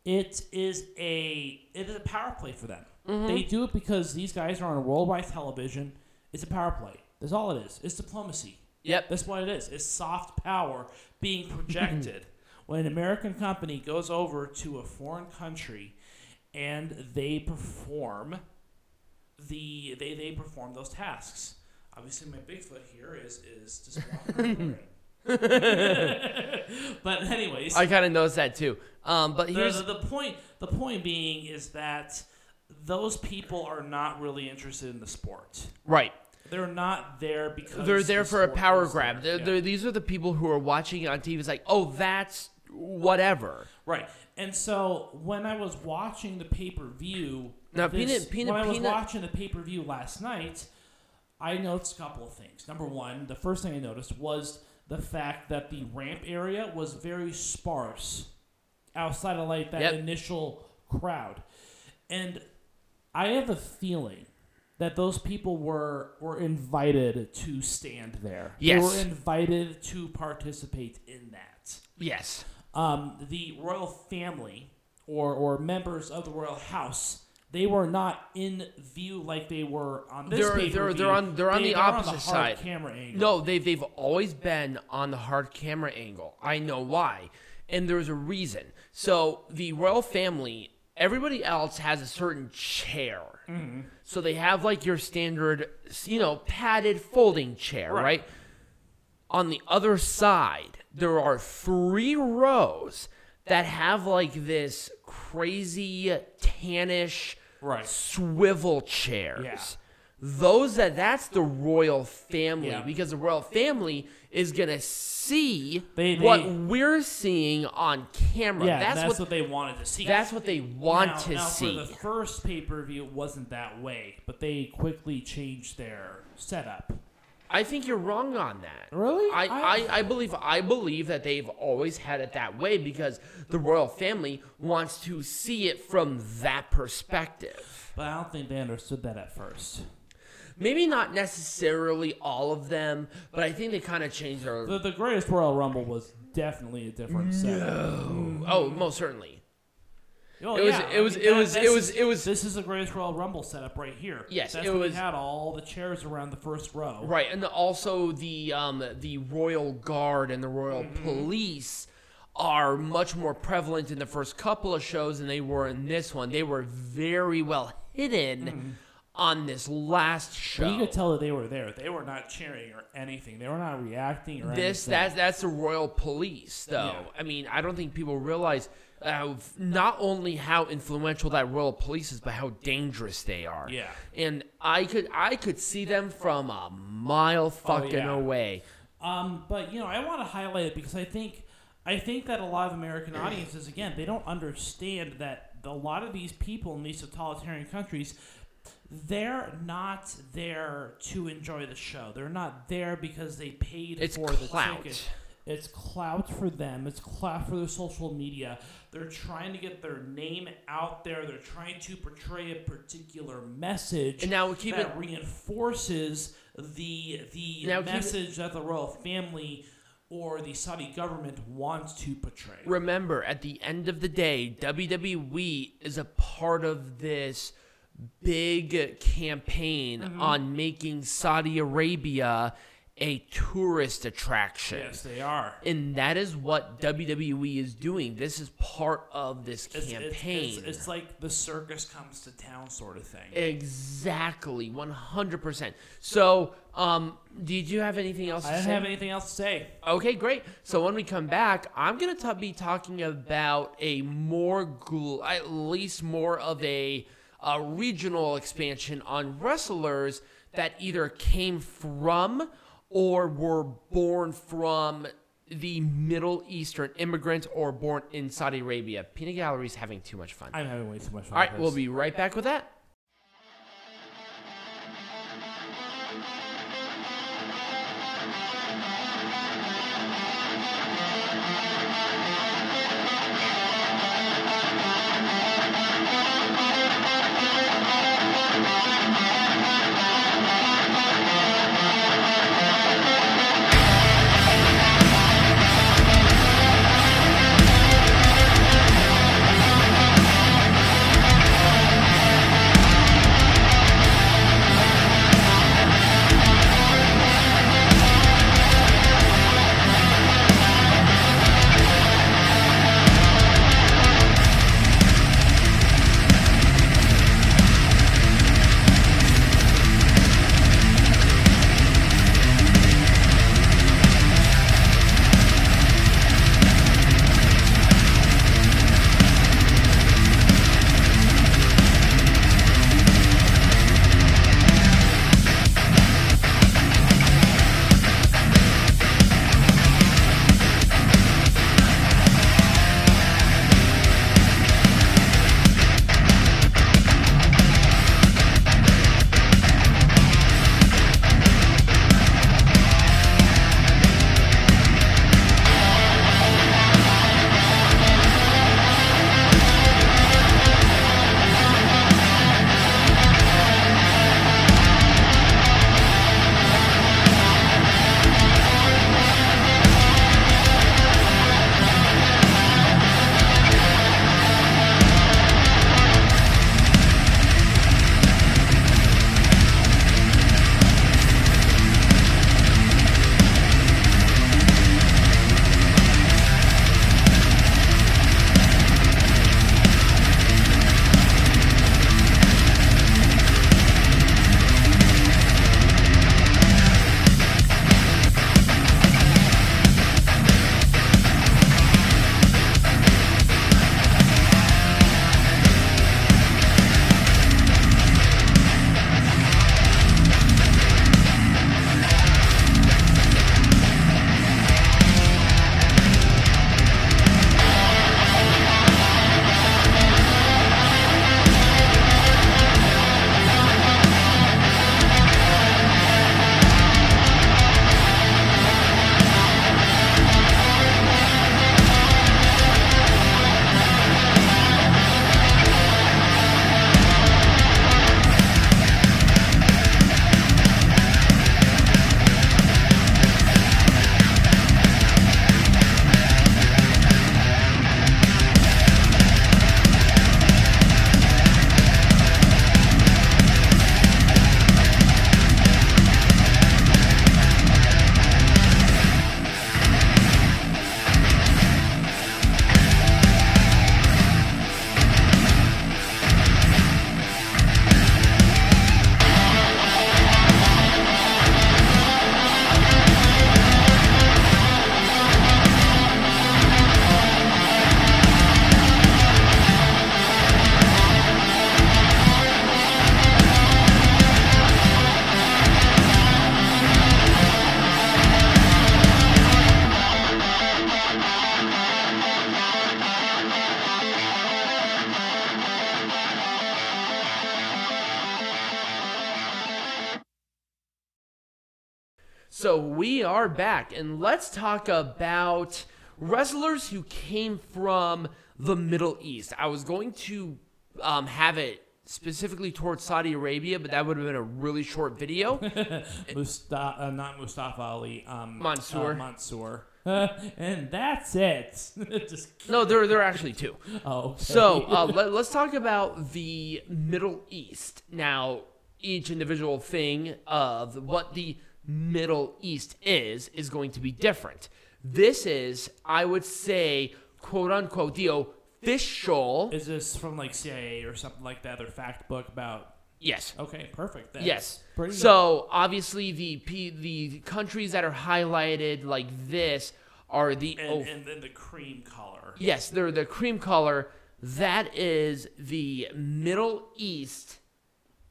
it is a it is a power play for them. Mm-hmm. They do it because these guys are on worldwide television. It's a power play. That's all it is. It's diplomacy Yep. that's what it is. It's soft power being projected. when an American company goes over to a foreign country and they perform the they, they perform those tasks. Obviously, my Bigfoot here is is just walking but anyways, I kind of noticed that too. Um, but the, here's the, the point. The point being is that those people are not really interested in the sport. right. They're not there because They're there the for a power grab. They're, Yeah. they're, these are the people who are watching it on TV. It's like, oh, that's whatever. Right. And so when I was watching the pay per view, Now, Peanut- Peanut- when I was Peanut- watching the pay per view last night, I noticed a couple of things. Number one, the first thing I noticed was the fact that the ramp area was very sparse outside of like that Yep. initial crowd, and I have a feeling that those people were were invited to stand there. Yes. They were invited to participate in that Yes. um, the royal family or or members of the royal house they were not in view like they were on this They're- they're- they're on- they're on They- the they're opposite hard side. camera angle. No, they they've always been on the hard camera angle. I know why, and there's a reason. So the royal family, everybody else has a certain chair. Mm-hmm. So they have like your standard, you know, padded folding chair, Right. right? On the other side, there are three rows that have like this crazy tannish Right. swivel chairs. Yeah. Those that that's the royal family Yeah. because the royal family is gonna see They- what we're seeing on camera. yeah, that's, that's, what, what, they wanted to see. that's what they want now, to now see. For the first pay per view, it wasn't that way, but they quickly changed their setup. I think you're wrong on that. Really? I- I, I believe I believe that they've always had it that way because the royal family wants to see it from that perspective. But I don't think they understood that at first. Maybe not necessarily all of them, but I think they kind of changed their. The, the greatest Royal Rumble was definitely a different setup. oh, most certainly. Oh, It was- yeah. it was- I it was- it was- is- it was- This is the greatest Royal Rumble setup right here. Yes, That's it when was- We had all the chairs around the first row. Right, and also the um, the royal guard and the royal Mm-hmm. police are much more prevalent in the first couple of shows than they were in this one. They were very well hidden on this last show. You could tell that they were there. They were not cheering or anything. They were not reacting or this anything. that's that's the royal police though. Yeah. I mean, I don't think people realize uh, not only how influential that royal police is, but how dangerous they are. Yeah. And I could I could see them from a mile fucking Oh, yeah. away. Um, but you know, I want to highlight it because I think I think that a lot of American audiences, again, they don't understand that a lot of these people in these totalitarian countries, they're not there to enjoy the show. They're not there because they paid It's for clout. the ticket. It's clout for them. It's clout for their social media. They're trying to get their name out there. They're trying to portray a particular message And now keep that it reinforces the the it- message that the royal family or the Saudi government wants to portray. remember at the end of the day WWE is a part of this big campaign Mm-hmm. on making Saudi Arabia a tourist attraction. yes, they are. And that is what WWE is doing. This is part of this It's, it's, campaign. it's, it's like the circus comes to town sort of thing. exactly, 100%. So, um, did you have anything else I to don't say? have anything else to say. Okay, great. So when we come back, I'm gonna be talking about a more, gl- at least more of a, a regional expansion on wrestlers that either came from or were born from the Middle Eastern immigrants or born in Saudi Arabia. Peanut Gallery's having too much fun. I'm having way too much fun. All right, we'll be right back with that. Are back, and let's talk about wrestlers who came from the Middle East. I was going to um, have it specifically towards Saudi Arabia, but that would have been a really short video. Mustafa, uh, not Mustafa Ali, um, Mansoor. Uh, Mansoor. and that's it. Just no, there, there are actually two. oh, okay. So uh, let, us talk about the Middle East. Now, each individual thing of what the Middle East is is going to be different. This is, I would say, quote unquote, the official. is this from like CIA or something like that? Or fact book about? Yes. Okay, perfect. That's Yes. Pretty So obviously the P, the countries that are highlighted like this are the and, oh, and then the cream color. yes, they're the cream color. That is the Middle East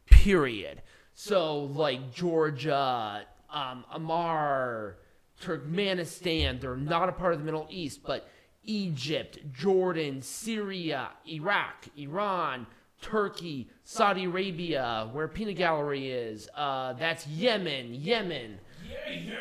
period. So like Georgia, um, Amar, Turkmenistan, they're not a part of the Middle East, but Egypt, Jordan, Syria, Iraq, Iran, Turkey, Saudi Arabia, where Peanut Gallery is. Uh, that's Yemen, Yemen. Yeah, Yemen.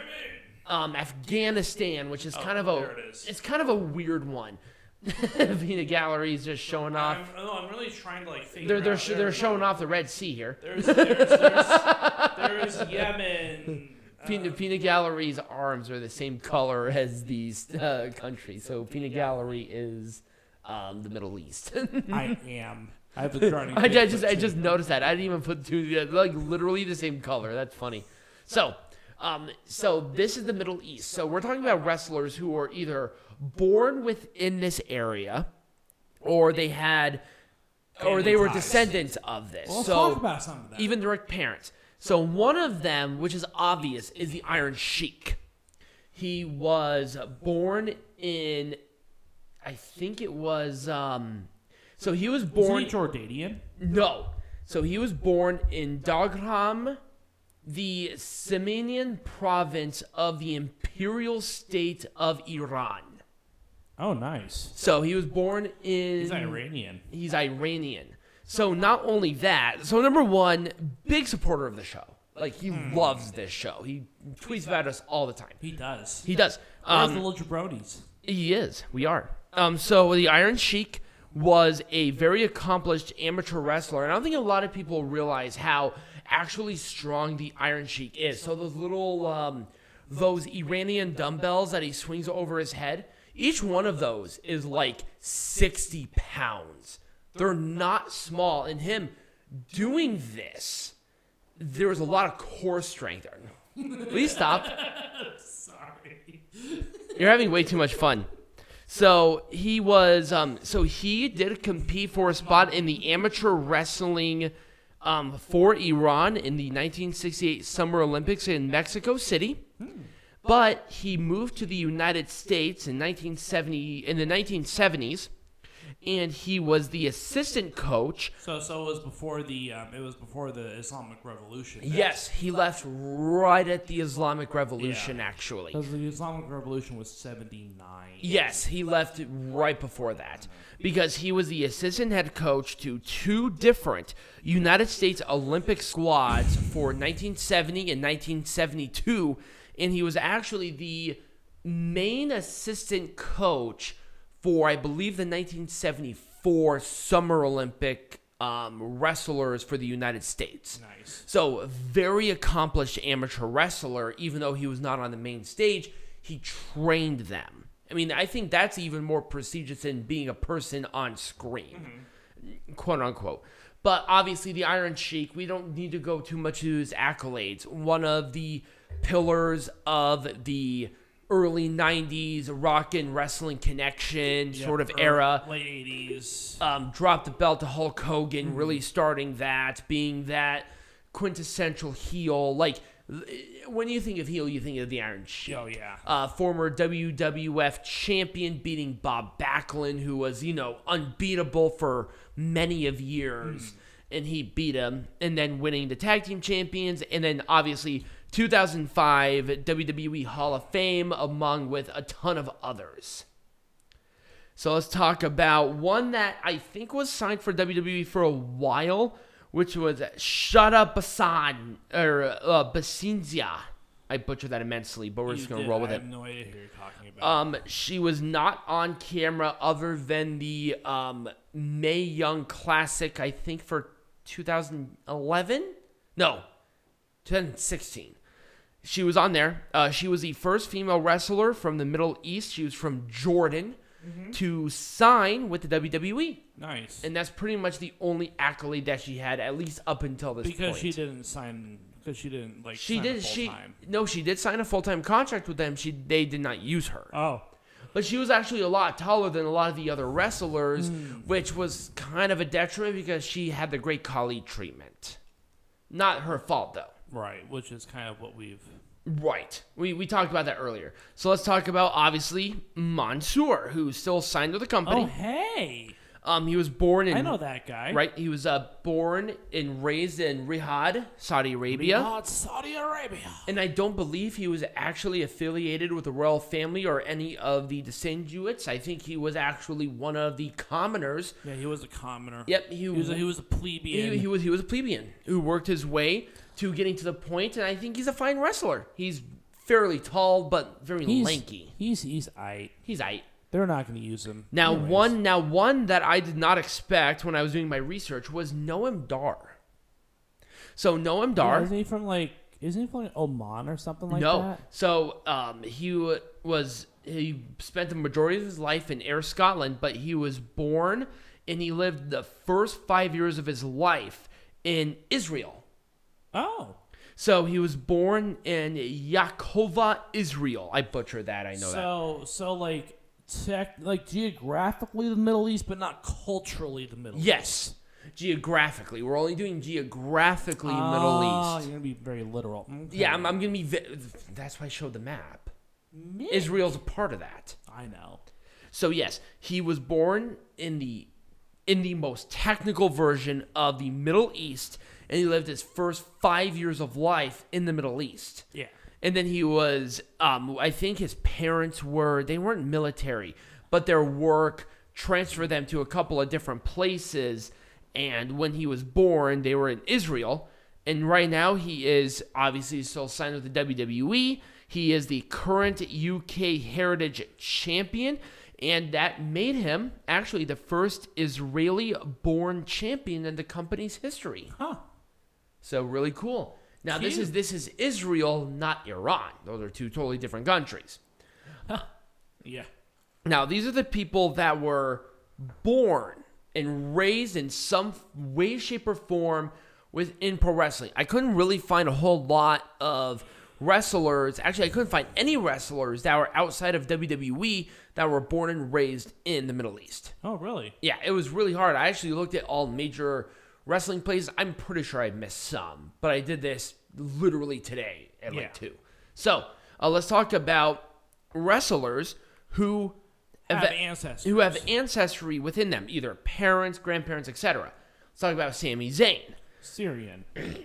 Um, Afghanistan, which is kind of a Oh, it is. it's kind of a weird one. Peanut Gallery is just showing off. I'm, no, I'm really trying to like figure They're they're out. sh- they're showing off the Red Sea here. There's, there's, there's, there's Yemen. Peanut, Peanut Gallery's arms are the same color as these uh, countries, so Peanut Gallery is um, the Middle East. I am. I've been trying. I, I just I just noticed that. I didn't even put two together. Like literally the same color. That's funny. So, um, so this is the Middle East. So we're talking about wrestlers who are either born within this area, or they had, or they were descendants of this. Well, so talk about some of that. even direct parents. So one of them, which is obvious, is the Iron Sheik. He was born in, I think it was. Um, so he was Is born. he Jordanian? No. So he was born in Damghan, the Semenian province of the Imperial State of Iran. Oh, nice. So he was born in. He's Iranian. He's Iranian. So not only that, so number one, big supporter of the show. Like he loves this show. He tweets about us all the time. He does. He does. Um, the little jabronis? he is. We are. Um, so the Iron Sheik was a very accomplished amateur wrestler, and I don't think a lot of people realize how actually strong the Iron Sheik is. So those little, um, those Iranian dumbbells that he swings over his head, each one of those is like sixty pounds. They're not small, and him doing this, there was a lot of core strength. There. Please stop. Sorry. You're having way too much fun. So he was, um, so he did compete for a spot in the amateur wrestling um, for Iran in the 1968 Summer Olympics in Mexico City. But he moved to the United States in 1970 in the 1970s, and he was the assistant coach So, so it was before the um, it was before the Islamic Revolution. Yes, he left right at the Islamic Revolution, actually. Because the Islamic Revolution was seventy nine. Yes, he left right before that because he was the assistant head coach to two different United States Olympic squads for 1970 and 1972, and he was actually the main assistant coach for, I believe, the 1974 Summer Olympic um, wrestlers for the United States. Nice. So, very accomplished amateur wrestler, even though he was not on the main stage, he trained them. I mean, I think that's even more prestigious than being a person on screen, quote unquote. But obviously, the Iron Sheik, we don't need to go too much into his accolades. One of the pillars of the early 90s rock and wrestling connection sort of era Late eighties. um, dropped the belt to Hulk Hogan, really starting that, being that quintessential heel. Like when you think of heel, you think of the Iron Sheik. Oh yeah. Uh, former WWF champion beating Bob Backlund, who was you know unbeatable for many of years, and he beat him, and then winning the tag team champions, and then obviously 2005 WWE Hall of Fame, among with a ton of others. So let's talk about one that I think was signed for WWE for a while, which was Shut Up Basan or uh, Basinzia. I butchered that immensely, but we're You just gonna did. roll with I it. have no idea who you're talking about. Um, she was not on camera other than the um, Mae Young Classic, I think for 2011. No, 2016. She was on there. Uh, she was the first female wrestler from the Middle East. She was from Jordan to sign with the WWE, nice. and that's pretty much the only accolade that she had, at least up until this because point. she didn't sign. Because she didn't like. She sign did. She no. She did sign a full time contract with them. She they did not use her. Oh. But she was actually a lot taller than a lot of the other wrestlers, Hmm. which was kind of a detriment because she had the great Khali treatment. Not her fault, though. Right, which is kind of what we've. Right. We, we talked about that earlier. So let's talk about, obviously, Mansoor, who's still signed with the company. Oh, hey! Um, He was born in. I know that guy. Right? He was uh, born and raised in Riyadh, Saudi Arabia. Riyadh, Saudi Arabia. And I don't believe he was actually affiliated with the royal family or any of the Desenjuits. I think he was actually one of the commoners. Yeah, he was a commoner. Yep, he, He was a, he was a plebeian. he, he was he was a plebeian who worked his way to getting to the point, and I think he's a fine wrestler. He's fairly tall but very he's, lanky. He's he's aight. He's aight. They're not going to use him. Now Anyways. one now one that I did not expect when I was doing my research was Noam Dar. So Noam Yeah, Dar, isn't he from like? Isn't he from like, Oman or something like no. that? No. So um, he was he spent the majority of his life in Ayr Scotland, but he was born and he lived the first five years of his life in Israel. Oh, So he was born in Yakova, Israel. I butchered that. I know that. so so like tech like geographically the Middle East, but not culturally the Middle East. Yes, geographically, we're only doing geographically Oh, Middle ah, East. Oh you're gonna be very literal. Okay. Yeah, I'm, I'm gonna be. That's why I showed the map. Israel's a part of that. I know. So yes, he was born in the in the most technical version of the Middle East, and he lived his first five years of life in the Middle East. Yeah. And then he was, um, I think his parents were, they weren't military, but their work transferred them to a couple of different places. And when he was born, they were in Israel. And right now, he is obviously still signed with the WWE. He is the current UK Heritage Champion. And that made him actually the first Israeli born champion in the company's history. Huh. So really cool. Now this is this is Israel, not Iran. Those are two totally different countries. Yeah. Now these are the people that were born and raised in some way, shape, or form within pro wrestling. I couldn't really find a whole lot of wrestlers. Actually, I couldn't find any wrestlers that were outside of WWE that were born and raised in the Middle East. Oh, really? Yeah, it was really hard. I actually looked at all major wrestling places. I'm pretty sure I missed some, but I did this literally today at Yeah. like two. So uh, let's talk about wrestlers who Have ancestors. who have ancestry within them, either parents, grandparents, etc. Let's talk about Sami Zayn. Syrian.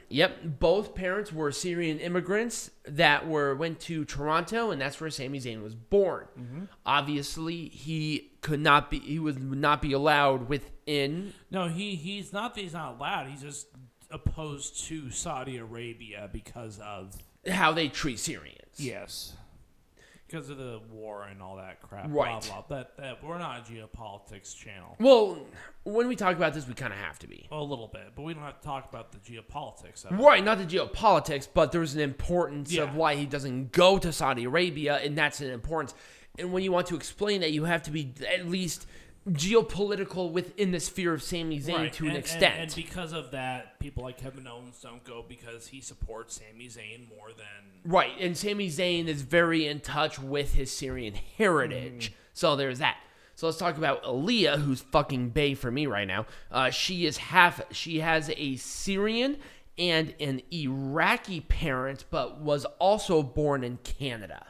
Yep, both parents were Syrian immigrants that were went to Toronto, and that's where Sami Zayn was born. Mm-hmm. Obviously, he could not be he would not be allowed within. No, he he's not he's not allowed. He's just opposed to Saudi Arabia because of How they treat Syrians. yes, because of the war and all that crap. Right. Blah blah. That that we're not a geopolitics channel. Well, when we talk about this, we kind of have to be. A little bit, but we don't have to talk about the geopolitics of it. Right, not the geopolitics, but there's an importance Yeah. of why he doesn't go to Saudi Arabia, and that's an importance. And when you want to explain that, you have to be at least geopolitical within the sphere of Sami Zayn Right, to an and- and- extent. And, because of that, people like Kevin Owens don't go because he supports Sami Zayn more than Right, and Sami Zayn is very in touch with his Syrian heritage. So there's that. So let's talk about Aliyah, who's fucking bay for me right now. Uh, she is half. She has a Syrian and an Iraqi parent, but was also born in Canada.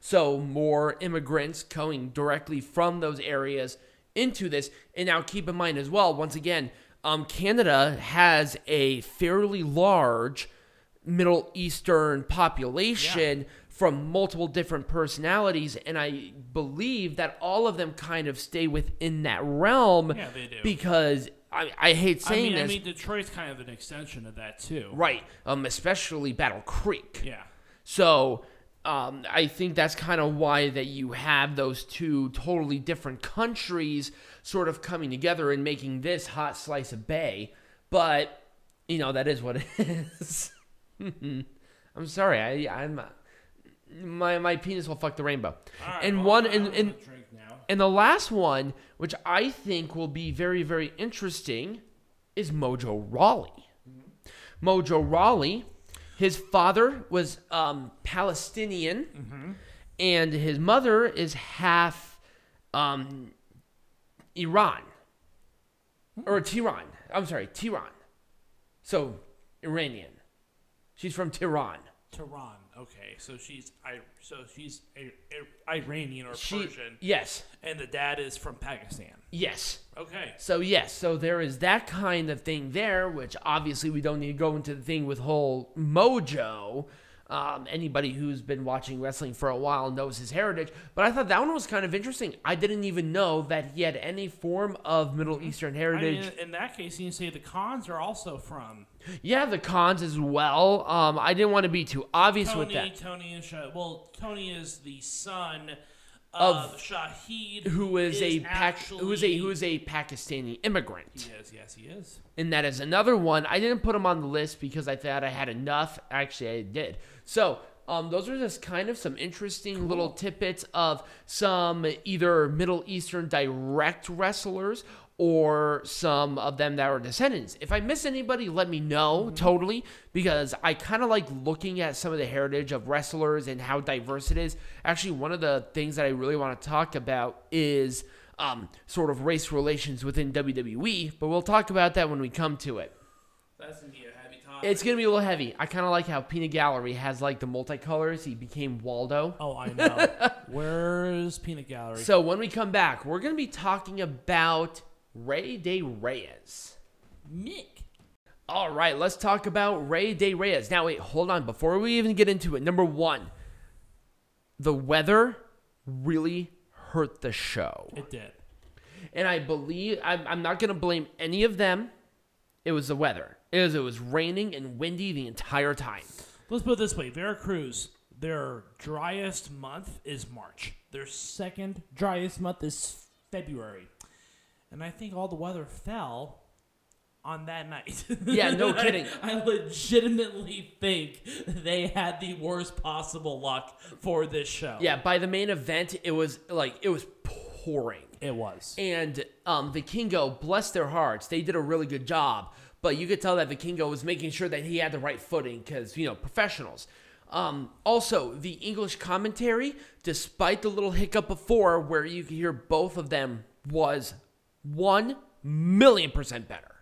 So more immigrants coming directly from those areas into this. And now keep in mind as well, once again, um, Canada has a fairly large Middle Eastern population from multiple different personalities, and I believe that all of them kind of stay within that realm. Yeah, they do. Because I, I hate I saying mean, I mean, Detroit's kind of an extension of that too. right? Um, especially Battle Creek. Yeah. So um, I think that's kind of why that you have those two totally different countries sort of coming together and making this hot slice of bay. But you know that is what it is. I'm sorry. I I'm my my penis will fuck the rainbow. and one and and and the last one, which I think will be very, very interesting, is Mojo Rawley. Mojo Rawley, his father was um, Palestinian, and his mother is half um, Iran. Or Tehran. I'm sorry, Tehran. So, Iranian. She's from Tehran. Tehran. Okay, so she's I so she's a, a Iranian or She, Persian, yes, and the dad is from Pakistan. yes. Okay. So yes, so there is that kind of thing there, which obviously we don't need to go into the thing with whole Mojo. Um, anybody who's been watching wrestling for a while knows his heritage, but I thought that one was kind of interesting. I didn't even know that he had any form of Middle Eastern heritage. I mean, in that case, you can say the Khans are also from yeah, the Khans as well. Um, I didn't want to be too obvious with that. Tony is Shah- well, Tony is the son of, Shahid, Who is, a Pac- actually, who is a who is a Pakistani immigrant? He is. Yes, he is. and that is another one. I didn't put him on the list because I thought I had enough. Actually, I did. So, um, those are just kind of some interesting little tidbits of some either Middle Eastern direct wrestlers or some of them that are descendants. If I miss anybody, let me know totally because I kind of like looking at some of the heritage of wrestlers and how diverse it is. Actually, one of the things that I really want to talk about is um, sort of race relations within WWE, but we'll talk about that when we come to it. That's gonna be a heavy topic. It's gonna be a little heavy. I kind of like how Peanut Gallery has like the multicolors. He became Waldo. oh, I know. Where's Peanut Gallery? So when we come back, we're gonna be talking about Rey De Reyes. Mick. All right, let's talk about Rey De Reyes. Now, wait, hold on. Before we even get into it, number one, the weather really hurt the show. It did. and I believe I'm, I'm not going to blame any of them. It was the weather. It was it was raining and windy the entire time. Let's put it this way: Veracruz, their driest month is March. Their second driest month is February, and I think all the weather fell on that night. Yeah, no kidding. I, legitimately think they had the worst possible luck for this show. Yeah, by the main event, it was like it was pouring. it was. And um, Vikingo, bless their hearts, they did a really good job. But you could tell that Vikingo was making sure that he had the right footing because, you know, professionals. Um, also, the English commentary, despite the little hiccup before where you could hear both of them, was 1 million percent better.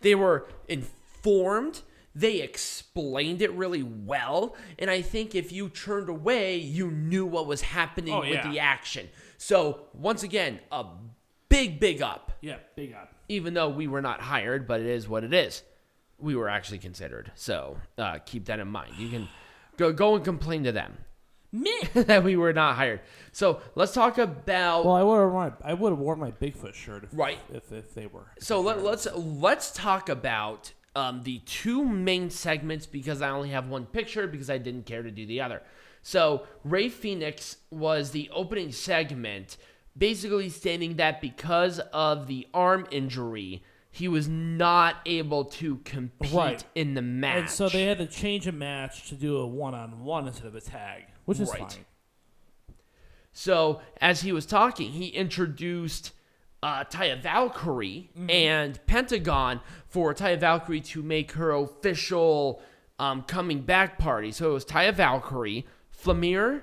They were informed. They explained it really well. And I think if you turned away, you knew what was happening Oh, with yeah. the action. So, once again, a big, big up. Yeah, big up. Even though we were not hired, but it is what it is. We were actually considered. So, uh, keep that in mind. You can go, go and complain to them Mick. that we were not hired. So, let's talk about. well, I would have worn. I would have worn my Bigfoot shirt if, Right. if, if they were. So let, let's let's talk about um, the two main segments because I only have one picture because I didn't care to do the other. So Rey Fenix was the opening segment, basically stating that because of the arm injury, he was not able to compete Right. in the match. And so they had to change a match to do a one-on-one instead of a tag, which is Right. fine. So as he was talking, he introduced uh, Taya Valkyrie and Pentagon for Taya Valkyrie to make her official um, coming back party. So it was Taya Valkyrie, Flammer,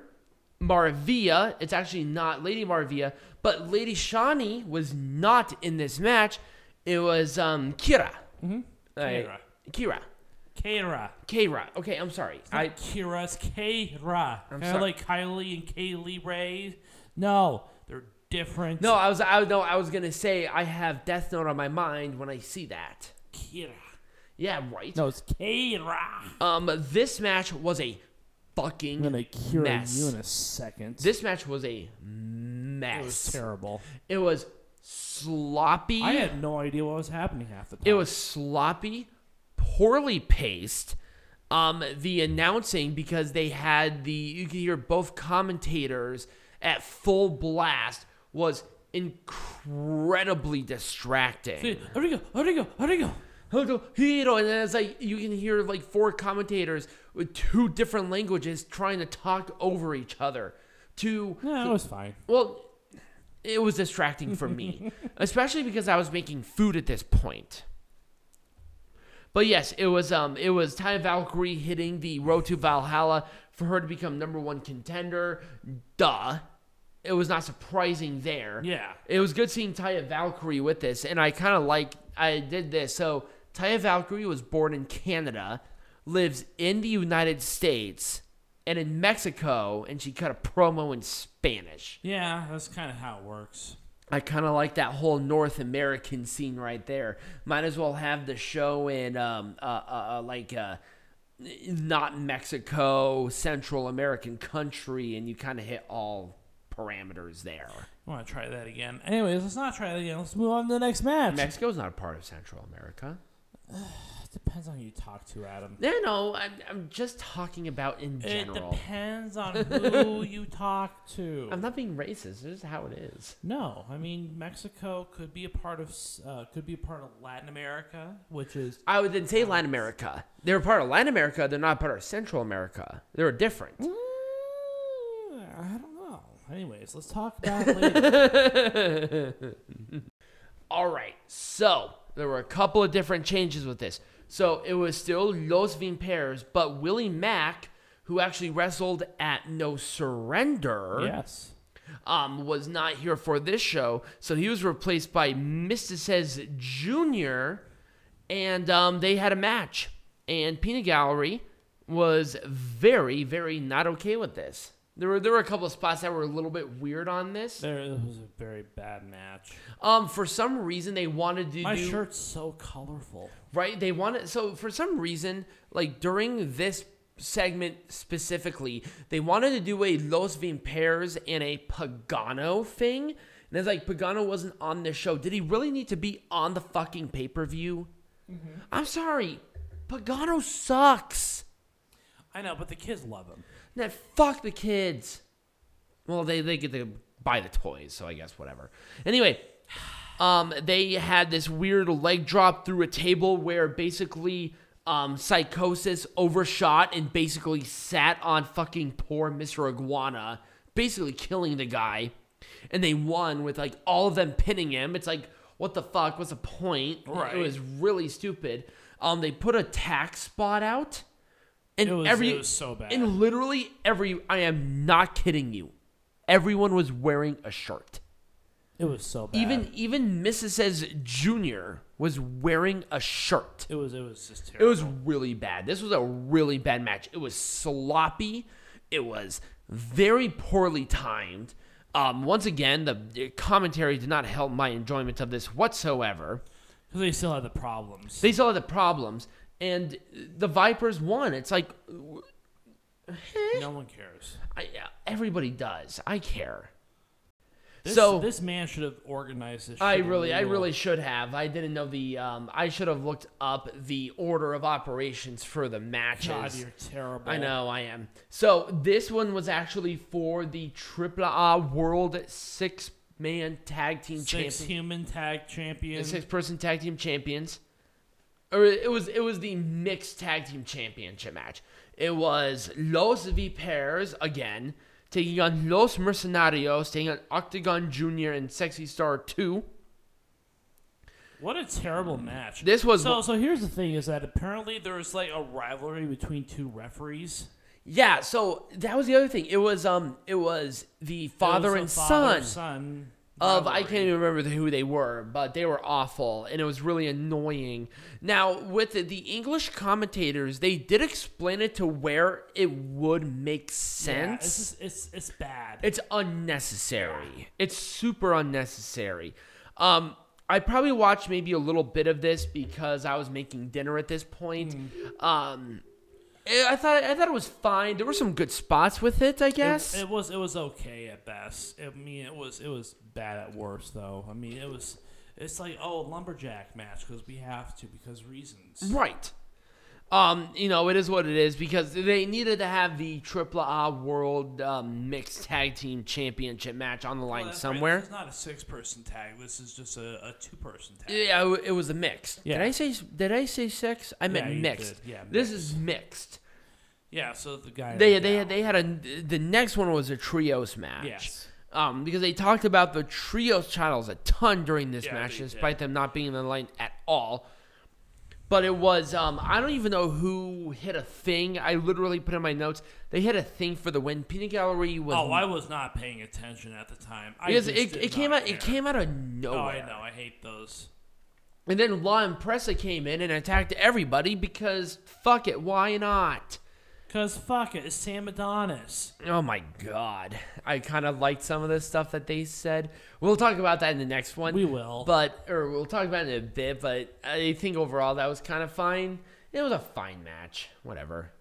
Maravilla. It's actually not Lady Maravilla, but Lady Shani was not in this match. It was um, Kira. Mm-hmm. Kira. Kira. Kira. Kira. Okay, I'm sorry. I Kira's Kira. I'm sorry. like Kylie and Kaylee Ray. No, they're different. no, I was I no, I was gonna say I have Death Note on my mind when I see that. Kira. Yeah, right. No, it's Kira. Um, this match was a fucking I'm gonna Kira mess. you in a second. This match was a mess. it was mess. terrible. It was sloppy. I had no idea what was happening half the time. it was sloppy, poorly paced. Um, the announcing because they had the you could hear both commentators at full blast was incredibly distracting. Rodrigo, Rodrigo, Rodrigo. Hiro, Hiro, and then it's like you can hear like four commentators with two different languages trying to talk over each other. To No, it was fine. well, it was distracting for me, especially because I was making food at this point. But yes, it was um it was Ty Valkyrie hitting the road to Valhalla for her to become number one contender. Duh. It was not surprising there. Yeah. It was good seeing Taya Valkyrie with this, and I kind of like I did this. So Taya Valkyrie was born in Canada, lives in the United States, and in Mexico, and she cut a promo in Spanish. Yeah, that's kind of how it works. I kind of like that whole North American scene right there. Might as well have the show in um uh, uh uh, like uh not Mexico, Central American country, and you kind of hit all parameters there. I want to try that again. Anyways, let's not try that again. Let's move on to the next match. Mexico's not a part of Central America. Depends on who you talk to, Adam. No, no, I'm, I'm just talking about in general. It depends on who you talk to. I'm not being racist. This is how it is. No, I mean Mexico could be a part of uh, could be a part of Latin America, which is I would then say Latin America. They're a part of Latin America. They're not part of Central America. They're different. Mm, I don't know. Anyways, let's talk about later. All right. So there were a couple of different changes with this. So it was still Los Vampiros, but Willie Mack, who actually wrestled at No Surrender, yes. um, was not here for this show. So he was replaced by Myzteziz Jr. And um, they had a match. And Peanut Gallery was very, very not okay with this. There were there were a couple of spots that were a little bit weird on this. There it was a very bad match. Um, for some reason they wanted to do My do shirt's so colorful. right. They wanted so for some reason like during this segment specifically, they wanted to do a Los Vampiros and a Pagano thing. And it's like Pagano wasn't on the show. Did he really need to be on the fucking pay per view? I'm sorry, Pagano sucks. I know, but the kids love him. That fuck the kids. Well, they they get to buy the toys, so I guess whatever. Anyway, um, they had this weird leg drop through a table where basically um, Psicosis overshot and basically sat on fucking poor Mr. Iguana, basically killing the guy. And they won with like all of them pinning him. It's like, what the fuck? What's the point? Right. It was really stupid. Um, they put a tax spot out. And It was, every it was so bad. and literally every I am not kidding you. Everyone was wearing a shirt. it was so bad. Even even Myzteziz Jr. was wearing a shirt. it was it was just terrible. It was really bad. This was a really bad match. It was sloppy. It was very poorly timed. Um, once again, the- the commentary did not help my enjoyment of this whatsoever. because they still had the problems. They still had the problems, and the Vipers won. It's like no one cares. I, everybody does. I care. This, So- this man should have organized this. I really, I really should have. I didn't know the. Um, I should have looked up the order of operations for the matches. God, you're terrible. I know I am. So this one was actually for the Triple A World Six Man Tag Team Six Champion, human tag champion. six person tag team champions. Or it was it was the mixed tag team championship match. It was Los Vipers again taking on Los Mercenarios, taking on Octagon Junior and Sexy Star Two. What a terrible match. This was so. So here's the thing: is that apparently there was like a rivalry between two referees. Yeah, so that was the other thing. It was um it was the father It and was a son of I can't even remember who they were, but they were awful and it was really annoying. Now, with the, English commentators, they did explain it to where it would make Yeah, sense. it's, just, it's it's bad. It's unnecessary. It's super unnecessary. Um, I probably watched maybe a little bit of this because I was making dinner at this point. Um, eh, Eh, I thought I thought it was fine. There were some good spots with it, I guess. It, it was it was okay at best. I mean, it was it was bad at worst though. I mean, it was it's like oh lumberjack match because we have to because reasons. right. Um, you know, it is what it is because they needed to have the Triple A World um, Mixed Tag Team Championship match on the line Well, somewhere. Right. This is not a six-person tag. This is just a, a two-person tag. Yeah, it was a mixed. Yeah. Did I say did I say six? I meant Yeah, mixed. Yeah, this is mixed. Yeah. So the guy. They they they had a the next one was a trios match. Yes. Um, because they talked about the trios titles a ton during this Yeah, match, despite them not being in the line at all. But it was um, I don't even know who hit a thing. I literally put in my notes. They hit a thing for the win. Peanut Gallery was Oh, I was not paying attention at the time. I because it, it came out it came out of nowhere. Oh. I know. I hate those. And then La Empresa came in and attacked everybody because fuck it, why not? Cause fuck it, it's Sam Adonis. Oh my god. I kind of liked some of the stuff that they said. We'll talk about that in the next one. We will. But or we'll talk about it in a bit, but I think overall that was kind of fine. It was a fine match. Whatever.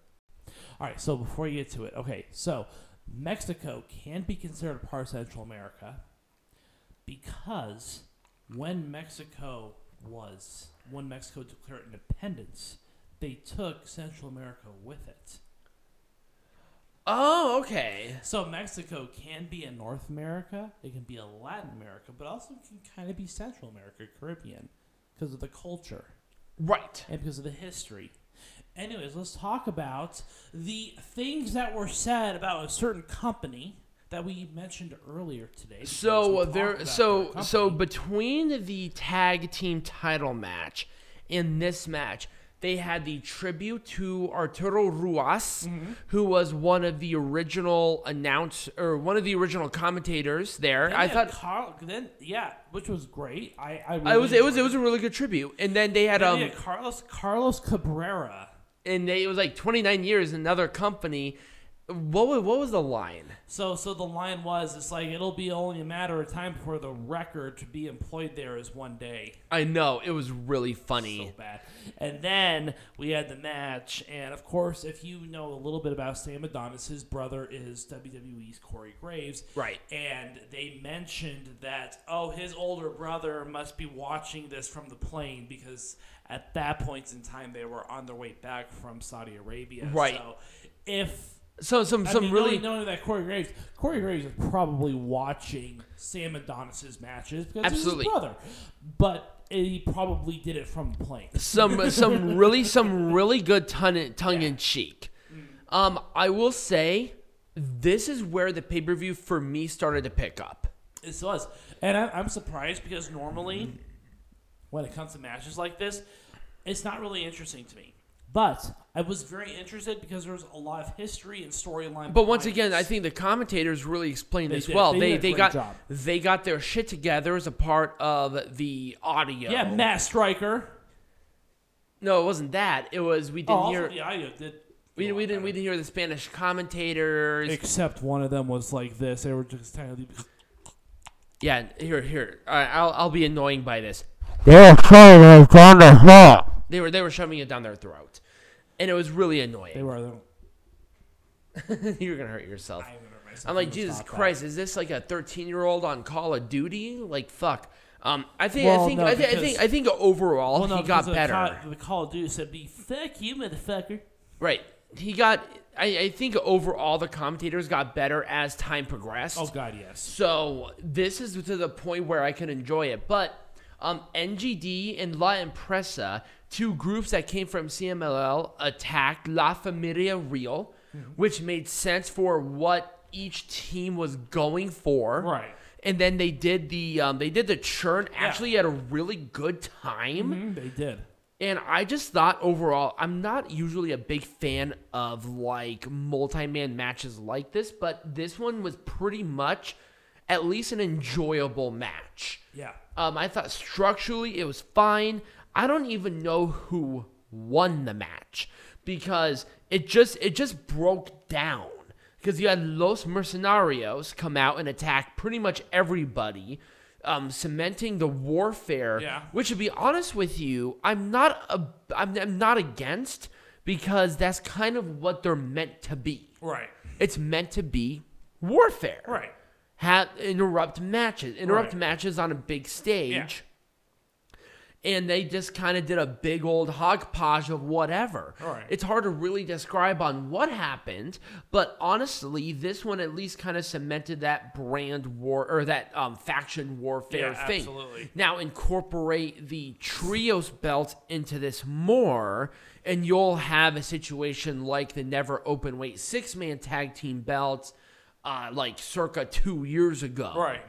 All right. So before you get to it, okay. So Mexico can be considered a part of Central America because when Mexico was when Mexico declared independence, they took Central America with it. Oh, okay. So Mexico can be in North America, it can be a Latin America, but also can kind of be Central America, Caribbean, because of the culture Right. and because of the history. Anyways, let's talk about the things that were said about a certain company that we mentioned earlier today. So uh, there so so between the tag team title match and this match, they had the tribute to Arturo Ruas, Mm-hmm. who was one of the original announce or one of the original commentators there. Then I thought Carl, then yeah, which was great. I I, I was it was it was a really good tribute. And then they had Then um they had Carlos Carlos Cabrera. and they, it was like 29 years another company. What was, what was the line? So so the line was it's like it'll be only a matter of time for the record to be employed there is one day. I know it was really funny. So bad. And then we had the match, and of course, if you know a little bit about Sam Adonis, his brother is WWE's Corey Graves. Right. And they mentioned that, oh, his older brother must be watching this from the plane because at that point in time they were on their way back from Saudi Arabia. Right. So if So some I some mean, really knowing, knowing that Corey Graves, Corey Graves is probably watching Sam Adonis's matches because Absolutely. he's his brother, but he probably did it from the plane. some some really some really good tongue tongue in cheek. Um, I will say this is where the pay per view for me started to pick up. This was, and I, I'm surprised because normally, when it comes to matches like this, it's not really interesting to me. But I was very interested because there was a lot of history and storyline. But once behind again, I think the commentators really explained They this did. well. They They did a they great got job. they got their shit together as a part of the audio. yeah, Matt Striker. No, it wasn't that. It was we Oh, didn't also hear the audio did. we, we didn't we didn't hear the Spanish commentators. Except one of them was like this. They were just kind yeah, here here. All right, I'll I'll be annoying by this. They're saying it's on the floor. They were they were shoving it down their throat, and it was really annoying. They were. You're gonna hurt yourself. I remember myself I'm like, Jesus. Christ, is this like a 13 year old on Call of Duty? Like, fuck. Um, I think, Well, I think, no, I, think I because- think, I think overall Well, no, he got because the better. Call, the Call of Duty said, "Be fuck you, motherfucker." right. He got. I, I think overall the commentators got better as time progressed. Oh God, yes. So this is to the point where I can enjoy it. But um, NGD and La Empresa, two groups that came from CMLL, attacked La Familia Real, which made sense for what each team was going for. Right. And then they did the um, they did the churn actually at a really good time. Mhm, they did. And I just thought overall, I'm not usually a big fan of like multi man matches like this, but this one was pretty much at least an enjoyable match. Yeah. Um, I thought structurally it was fine. I don't even know who won the match because it just it just broke down because you had Los Mercenarios come out and attack pretty much everybody, um, cementing the warfare. Yeah. Which, to be honest with you, I'm not a I'm, I'm not against because that's kind of what they're meant to be. Right. It's meant to be warfare Right. have interrupt matches, interrupt Right. matches on a big stage. And they just kind of did a big old hodgepodge of whatever. Right. It's hard to really describe on what happened, but honestly, this one at least kind of cemented that brand war or that um, faction warfare Yeah, thing. absolutely. Now incorporate the trios belt into this more, and you'll have a situation like the never open weight six man tag team belts, uh, like circa two years ago. Right.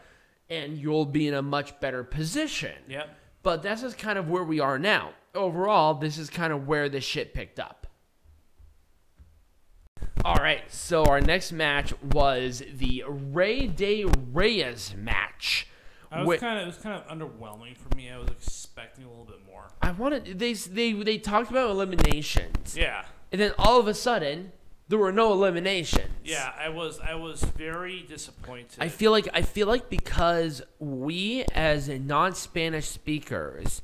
And you'll be in a much better position. Yep. But that's just kind of where we are now. Overall, this is kind of where this shit picked up. All right, so our next match was the Rey de Reyes match. I was kind of it was kind of underwhelming for me. I was expecting a little bit more. I wanted they they they talked about eliminations, Yeah. and then all of a sudden there were no eliminations. Yeah, I was I was very disappointed. I feel like I feel like because we as non-Spanish speakers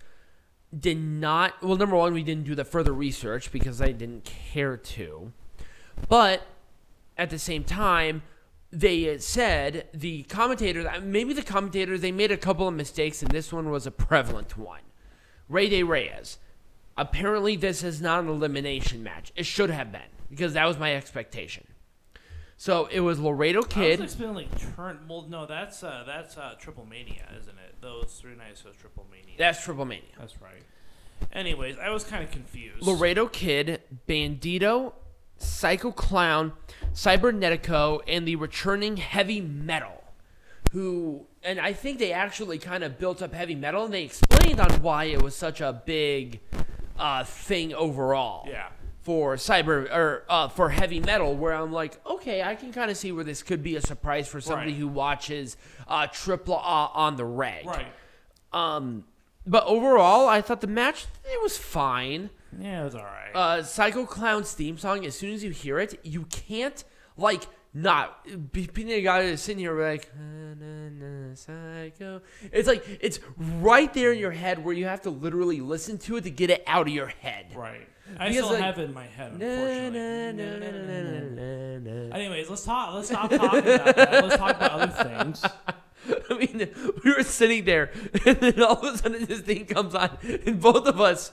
did not well number one we didn't do the further research because I didn't care to. But at the same time they said the commentators maybe the commentators they made a couple of mistakes and this one was a prevalent one. Rey De Reyes. Apparently this is not an elimination match. It should have been because that was my expectation. So it was Laredo Kid. I was expecting like turn. Well, no, that's uh that's uh Triple Mania, isn't it? Those three nights was Triple Mania. That's Triple Mania. that's right. Anyways, I was kind of confused. Laredo Kid, Bandido, Psycho Clown, Cibernetico, and the returning Heavy Metal, who, and I think they actually kind of built up Heavy Metal, and they explained on why it was such a big uh, thing overall. Yeah. For cyber or uh, for heavy metal, where I'm like, okay, I can kind of see where this could be a surprise for somebody Right. who watches uh, Triple A on the reg. Right. Um, but overall, I thought the match it was fine. Yeah, it was all right. uh, Psycho Clown's theme song, as soon as you hear it, you can't like not be being a guy that's sitting here like "Na, na, na, Psycho. It's like it's right there in your head where you have to literally listen to it to get it out of your head. right. I because, still like- have it in my head, unfortunately. na, na, na, na, na, na, na. Anyways, let's talk. Let's stop talking about that. Let's talk about other things. I mean, we were sitting there, and then all of a sudden this thing comes on, and both of us,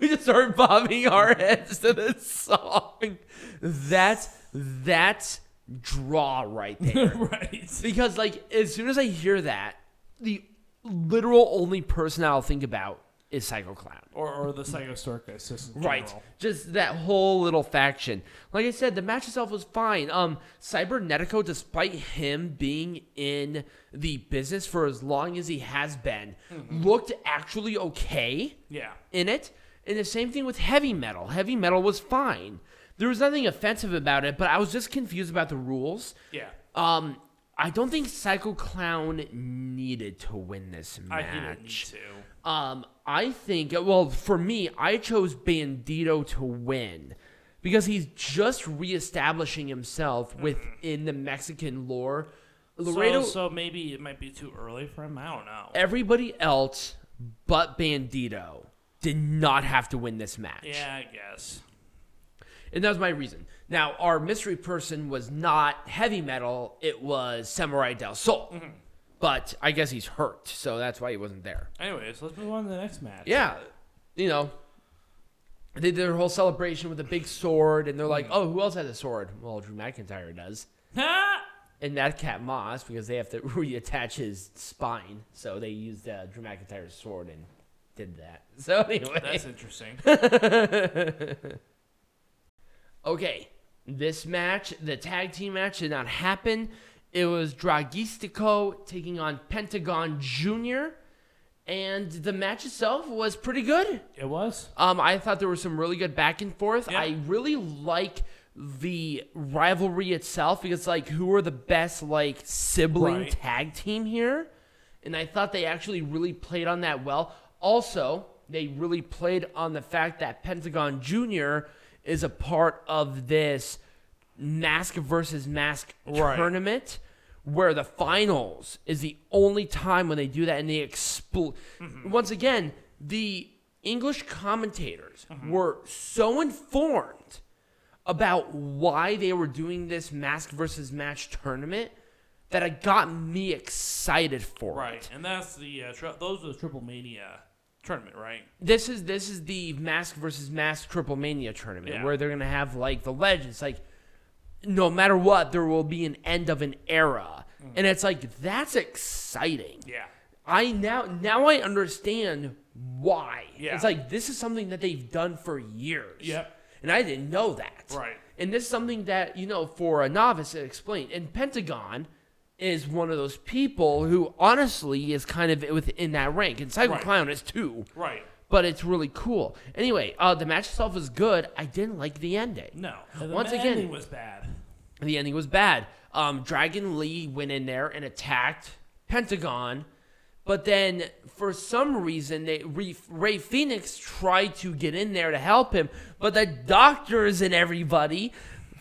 we just start bobbing our heads to the song. That's that's draw right there. right. because like as soon as I hear that, the literal only person I'll think about is Psycho Clown. Or, or the Psycho Circus. Just Right. general. Just that whole little faction. Like I said, the match itself was fine. Um Cibernetico, despite him being in the business for as long as he has been, looked actually okay Yeah. in it. And the same thing with heavy metal. Heavy metal was fine. There was nothing offensive about it, but I was just confused about the rules. Yeah. Um I don't think Psycho Clown needed to win this match. I didn't need to. Um, I think well for me, I chose Bandido to win because he's just reestablishing himself mm-hmm. within the Mexican lore. Laredo, So, so maybe it might be too early for him. I don't know. everybody else but Bandido did not have to win this match. Yeah, I guess. And that was my reason. Now, our mystery person was not heavy metal, it was Samurai del Sol. Mm-hmm. But I guess he's hurt, so that's why he wasn't there. Anyways, let's move on to the next match. Yeah, you know, they did their whole celebration with a big sword, and they're like, "Oh, who else has a sword?" Well, Drew McIntyre does, and Madcap Moss because they have to reattach his spine, so they used uh, Drew McIntyre's sword and did that. So anyway, That's interesting. okay, this match, the tag team match, did not happen. It was Dralistico taking on Pentagon Junior, and the match itself was pretty good. It was. Um, I thought there was some really good back and forth. Yeah. I really like the rivalry itself because like who are the best like sibling Right. tag team here? And I thought they actually really played on that well. Also, they really played on the fact that Pentagon Jr. is a part of this mask versus mask Right. tournament where the finals is the only time when they do that and they explode. Once again, the English commentators were so informed about why they were doing this mask versus match tournament that it got me excited for Right, it. Right, and that's the uh, tri- those are the Triple Mania tournament, right? this is this is the mask versus mask triple mania tournament Yeah. where they're gonna have like the legends like no matter what there will be an end of an era and it's like that's exciting Yeah. i now now i understand why Yeah. it's like this is something that they've done for years Yep. and i didn't know that Right. and this is something that you know for a novice to explain and pentagon is one of those people who honestly is kind of within that rank and psycho Right. clown is too Right. But it's really cool. Anyway, uh, the match itself was good. I didn't like the ending. No. The Once ma- again- ending was bad. The ending was bad. Um, Dragon Lee went in there and attacked Pentagon, but then for some reason, they Ray, Rey Fenix tried to get in there to help him, but the doctors and everybody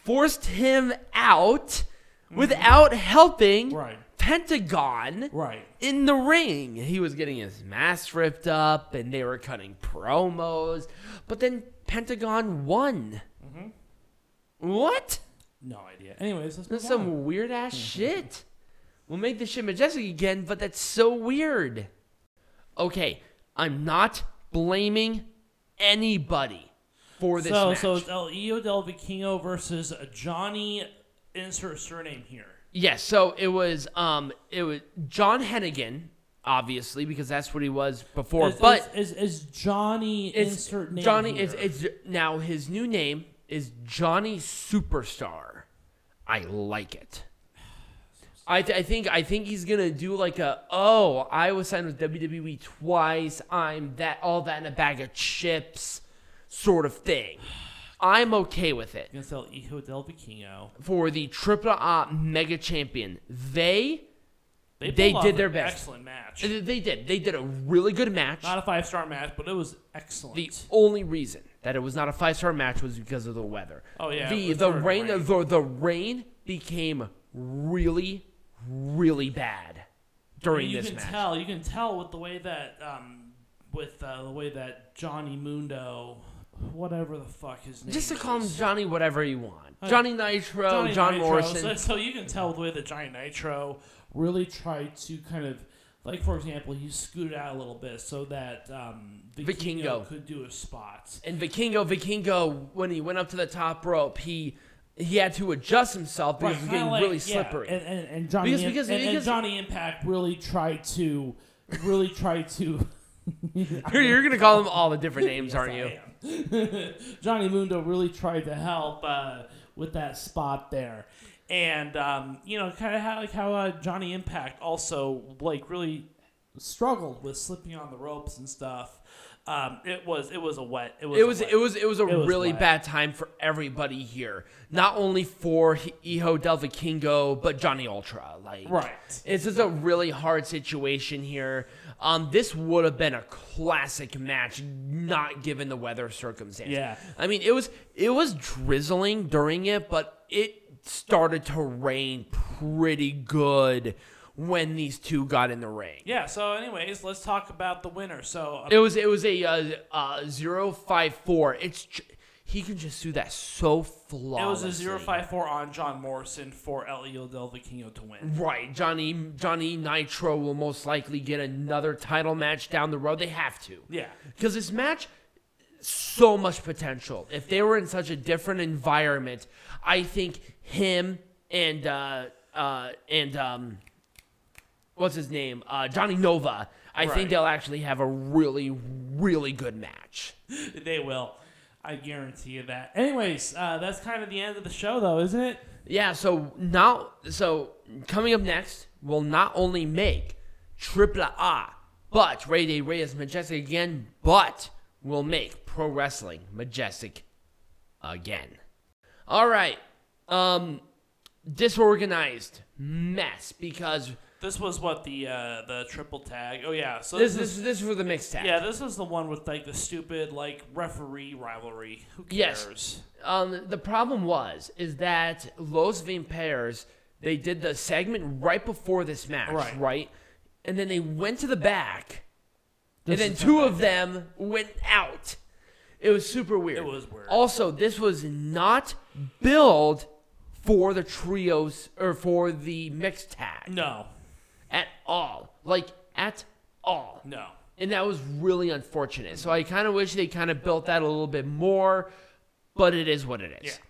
forced him out without helping Right. Pentagon Right. in the ring. He was getting his mask ripped up and they were cutting promos. But then Pentagon won. Mm-hmm. What? No idea. Anyways, let's That's some weird ass mm-hmm. shit. We'll make this shit majestic again, but that's so weird. Okay, I'm not blaming anybody for this so match. so it's El Hijo del Vikingo versus Johnny. Insert surname here. Yes, so it was um it was John Hennigan, obviously, because that's what he was before. Is, but is, is, is Johnny it's insert name Johnny. here? It's, it's now his new name is Johnny Superstar. I like it. I, th- I think I think he's gonna do like a oh I was signed with WWE twice I'm that all that in a bag of chips sort of thing. I'm okay with it against El Hijo del Vikingo. for the Triple A Mega Champion. They They, They did their an best. Excellent match. they did they did a really good match. Not a five star match, but it was excellent. The only reason that it was not a five star match was because of the weather. Oh, yeah, the the rain, rain. The, the rain became really really bad during you this can match. tell. You can tell with the way that um, with uh, the way that Johnny Mundo, whatever the fuck his name. Just to call him is. Johnny, whatever you want. Uh, Johnny Nitro, Johnny John Nitro. Morrison. So, so you can tell the way that Johnny Nitro really tried to kind of, like for example, he scooted out a little bit so that um, Vikingo, Vikingo. could do his spots. And Vikingo, Vikingo, when he went up to the top rope, he he had to adjust himself because he was getting like- really yeah, slippery. And, and, and Johnny Because- because- and, because- Johnny Impact really tried to really tried to. you're, you're gonna call them all the different names, aren't you? Johnny Mundo really tried to help uh, with that spot there, and um, you know, kind of how like how uh, Johnny Impact also like really struggled with slipping on the ropes and stuff. Um, it was it was a wet. It was It was it was it was a it was really wet. bad time for everybody here. Not only for Hijo Del Vikingo, but Johnny Ultra. Like right. It's just a really hard situation here. Um, this would have been a classic match, not given the weather circumstances. Yeah. I mean, it was it was drizzling during it, but it started to rain pretty good when these two got in the ring. Yeah. So, anyways, let's talk about the winner. So, uh, It was it was a uh, uh, zero five four. It's he can just do that so flawlessly. it was a 054 on John Morrison for El Hijo del Vikingo to win. Right, Johnny Johnny Nitro will most likely get another title match down the road. They have to. Yeah. Because this match, so much potential. If they were in such a different environment, I think him and uh, uh, and um, what's his name, uh, Johnny Nova. I Right. think they'll actually have a really, really good match. They will. I guarantee you that. Anyways, uh, that's kind of the end of the show, though, isn't it? Yeah. So now, so coming up next, we'll not only make Triple A, but Rey de Reyes Majestic again, but we'll make Pro Wrestling Majestic again. All right. Um, disorganized mess because This was what the uh, the triple tag. Oh yeah, so this this, this is this is for the mixed tag. yeah, this is the one with like the stupid like referee rivalry. Who Yes. Um, the problem was is that Los Vampiros they did the segment right before this match, Right. right? And then they went to the back, and then two of them went out. It was super weird. It was weird. Also, this was not billed for the trios or for the mixed tag No, at all. Like at all. no. and that was really unfortunate. So I kind of wish they kind of built that a little bit more, but it is what it is. Yeah.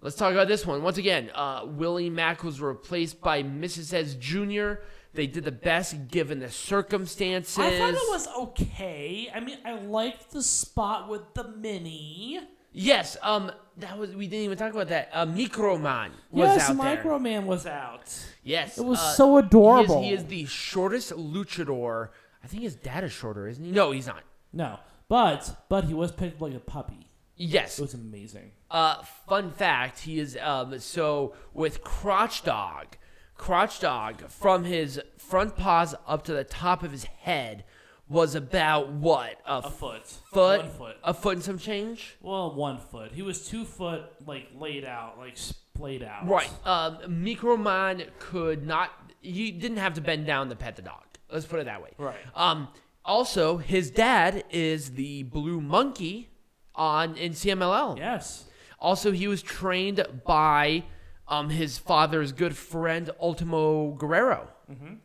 Let's talk about this one. Once again, uh, Willie Mack was replaced by Mrs. S. Jr. They did the best given the circumstances. I thought it was okay. I mean, I liked the spot with the mini. Yes, um, that was we didn't even talk about that. Uh, Microman was yes, out Micro there. Man was out. Yes, It was uh, so adorable. He is, he is the shortest luchador. I think his dad is shorter, isn't he? No, he's not. No, but but he was picked like a puppy. Yes. It was amazing. Uh, fun fact: He is um so with Crotch Dog, Crotch Dog from his front paws up to the top of his head was about what a, A foot. foot, One foot. a foot and some change. Well, one foot. He was two foot, like laid out, like splayed out. Right. Um, Microman could not. He didn't have to bend down to pet the dog. Let's put it that way. Right. Um. Also, his dad is the Blue Monkey on in CMLL. Yes. Also, he was trained by um his father's good friend Ultimo Guerrero.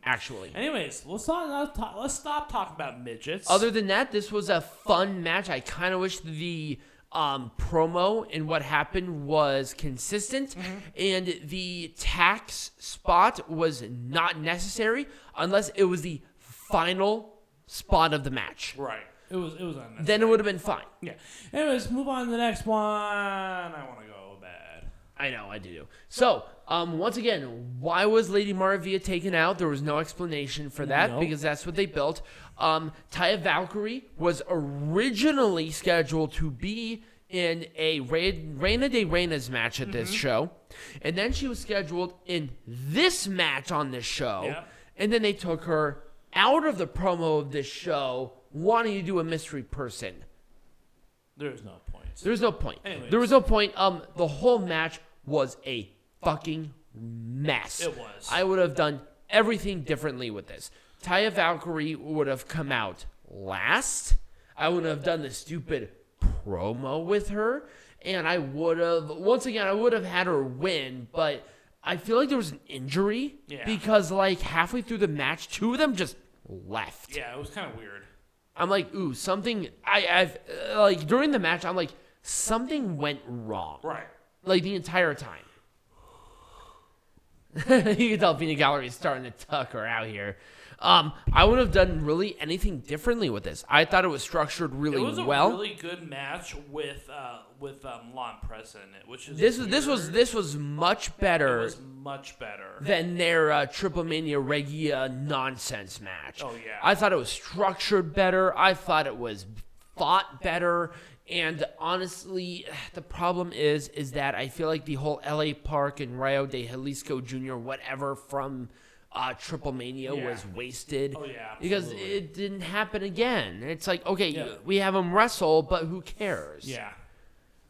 Actually. Anyways, let's not let's, stop talking about midgets. Other than that, this was a fun match. I kind of wish the um, promo and what happened was consistent, and the tax spot was not necessary unless it was the final spot of the match. right. It was it was unnecessary. Then it would have been fine. yeah. Anyways, move on to the next one. I want to. I know, I do. So, um, once again, why was Lady Maravilla taken out? There was no explanation for that because that's what they built. Um, Taya Valkyrie was originally scheduled to be in a Re- Reina de Reinas match at Mm-hmm. this show, and then she was scheduled in this match on this show, and then they took her out of the promo of this show, wanting to do a mystery person. There's no point. There's no point. Anyways. There was no point. Um, the whole match was a fucking mess. It was. I would have done everything differently with this. Taya Valkyrie would have come out last. I would have done the stupid promo with her, and I would have once again I would have had her win, but I feel like there was an injury Yeah. because like halfway through the match, two of them just left. Yeah, it was kind of weird. I'm like, ooh, something. I, I've like during the match, I'm like, something went wrong. Right. Like the entire time. you can tell Phoenix Gallery is starting to tuck her out here. Um, I wouldn't have done really anything differently with this. I thought it was structured really well. It was a well. really good match with uh with um, Lon Press which is this was this was this was much better was much better. than their uh, Triple Mania Regia nonsense match. Oh, yeah. I thought it was structured better. I thought it was fought better. And honestly, the problem is, is that I feel like the whole LA Park and Rio de Jalisco Jr. whatever from uh, Triple Mania Yeah. was wasted. Oh, yeah, because it didn't happen again. It's like okay, Yeah. we have them wrestle, but who cares? yeah.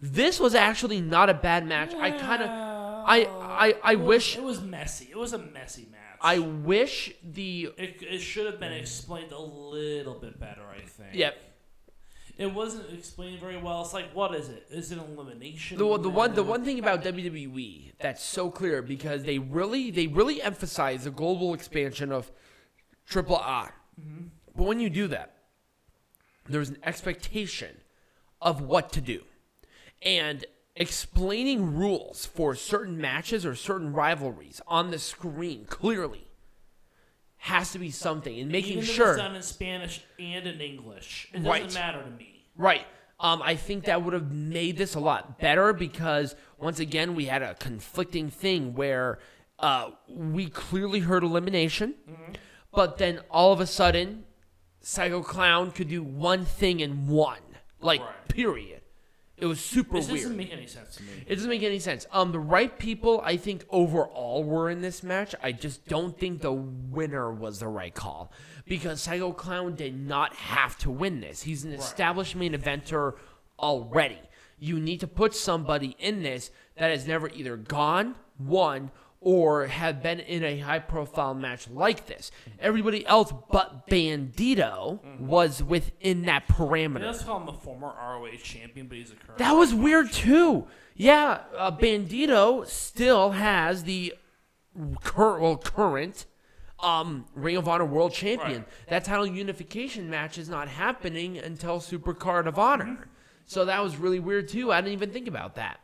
This was actually not a bad match. I kind of, I, I, I It was- wish. it was messy. It was a messy match. I wish the It, it should have been explained a little bit better, I think. yeah It wasn't explained very well. It's like, what is it? Is it an elimination? the, the one the one thing about WWE that's so clear because they really they really emphasize the global expansion of Triple A. Mm-hmm. But when you do that, there's an expectation of what to do, and explaining rules for certain matches or certain rivalries on the screen clearly has to be something, and making Even if sure it's done in Spanish and in English, it doesn't Right. matter to me. Right. Um, I think that would have made this a lot better because once again we had a conflicting thing where uh, we clearly heard elimination, but then all of a sudden, Psycho Clown could do one thing in one, like Right. period. It was super This weird. doesn't make any sense to me. It doesn't make any sense. Um, the right people, I think, overall were in this match. I just don't think the winner was the right call because Psycho Clown did not have to win this. He's an established main eventer already. You need to put somebody in this that has never either gone, won, or have been in a high-profile match like this. Everybody else but Bandido was within that parameter. Let's call him a former ROH champion, but he's a current. That was weird too. Yeah, uh, Bandito still has the current, well, current um, Ring of Honor World Champion. Right. That title unification match is not happening until Super Card of Honor. Mm-hmm. So that was really weird too. I didn't even think about that.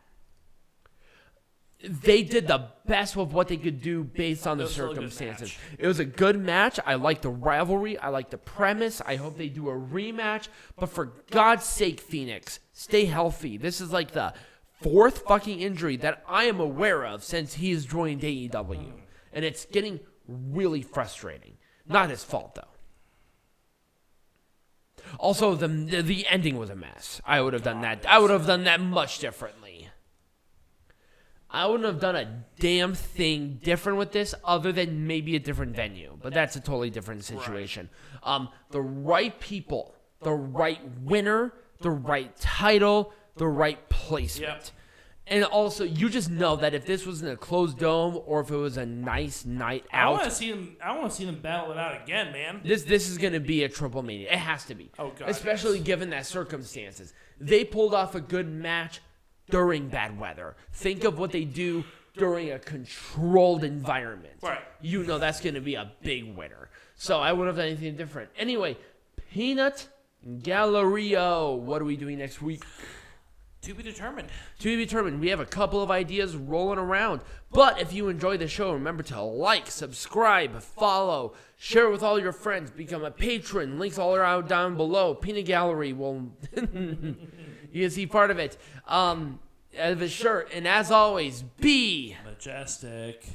They did the best with what they could do based on the was a really good circumstances. It was a good match. I like the rivalry. I like the premise. I hope they do a rematch. But for God's sake, Fenix, stay healthy. This is like the fourth fucking injury that I am aware of since he's joined AEW. And it's getting really frustrating. Not his fault, though. Also, the, the the ending was a mess. I would have done that. I would have done that much differently. I wouldn't have done a damn thing different with this, other than maybe a different venue. But that's a totally different situation. Um, the right people, the right winner, the right title, the right placement. And also, you just know that if this was in a closed dome or if it was a nice night I out, want to see them. I want to see them battle it out again, man. this this is going to be a triple mania. It has to be. Oh, God, Especially given that circumstances. They pulled off a good match during bad weather. Think of what they do during a controlled environment. Right. You know that's going to be a big winner. So I wouldn't have done anything different. Anyway, Peanut Gallerio. What are we doing next week? To be determined. To be determined, we have a couple of ideas rolling around. But if you enjoy the show, remember to like, subscribe, follow, share with all your friends, become a patron. Links all around down below. Peanut Gallery will you can see part of it. Um of his shirt. And as always, be Majestic.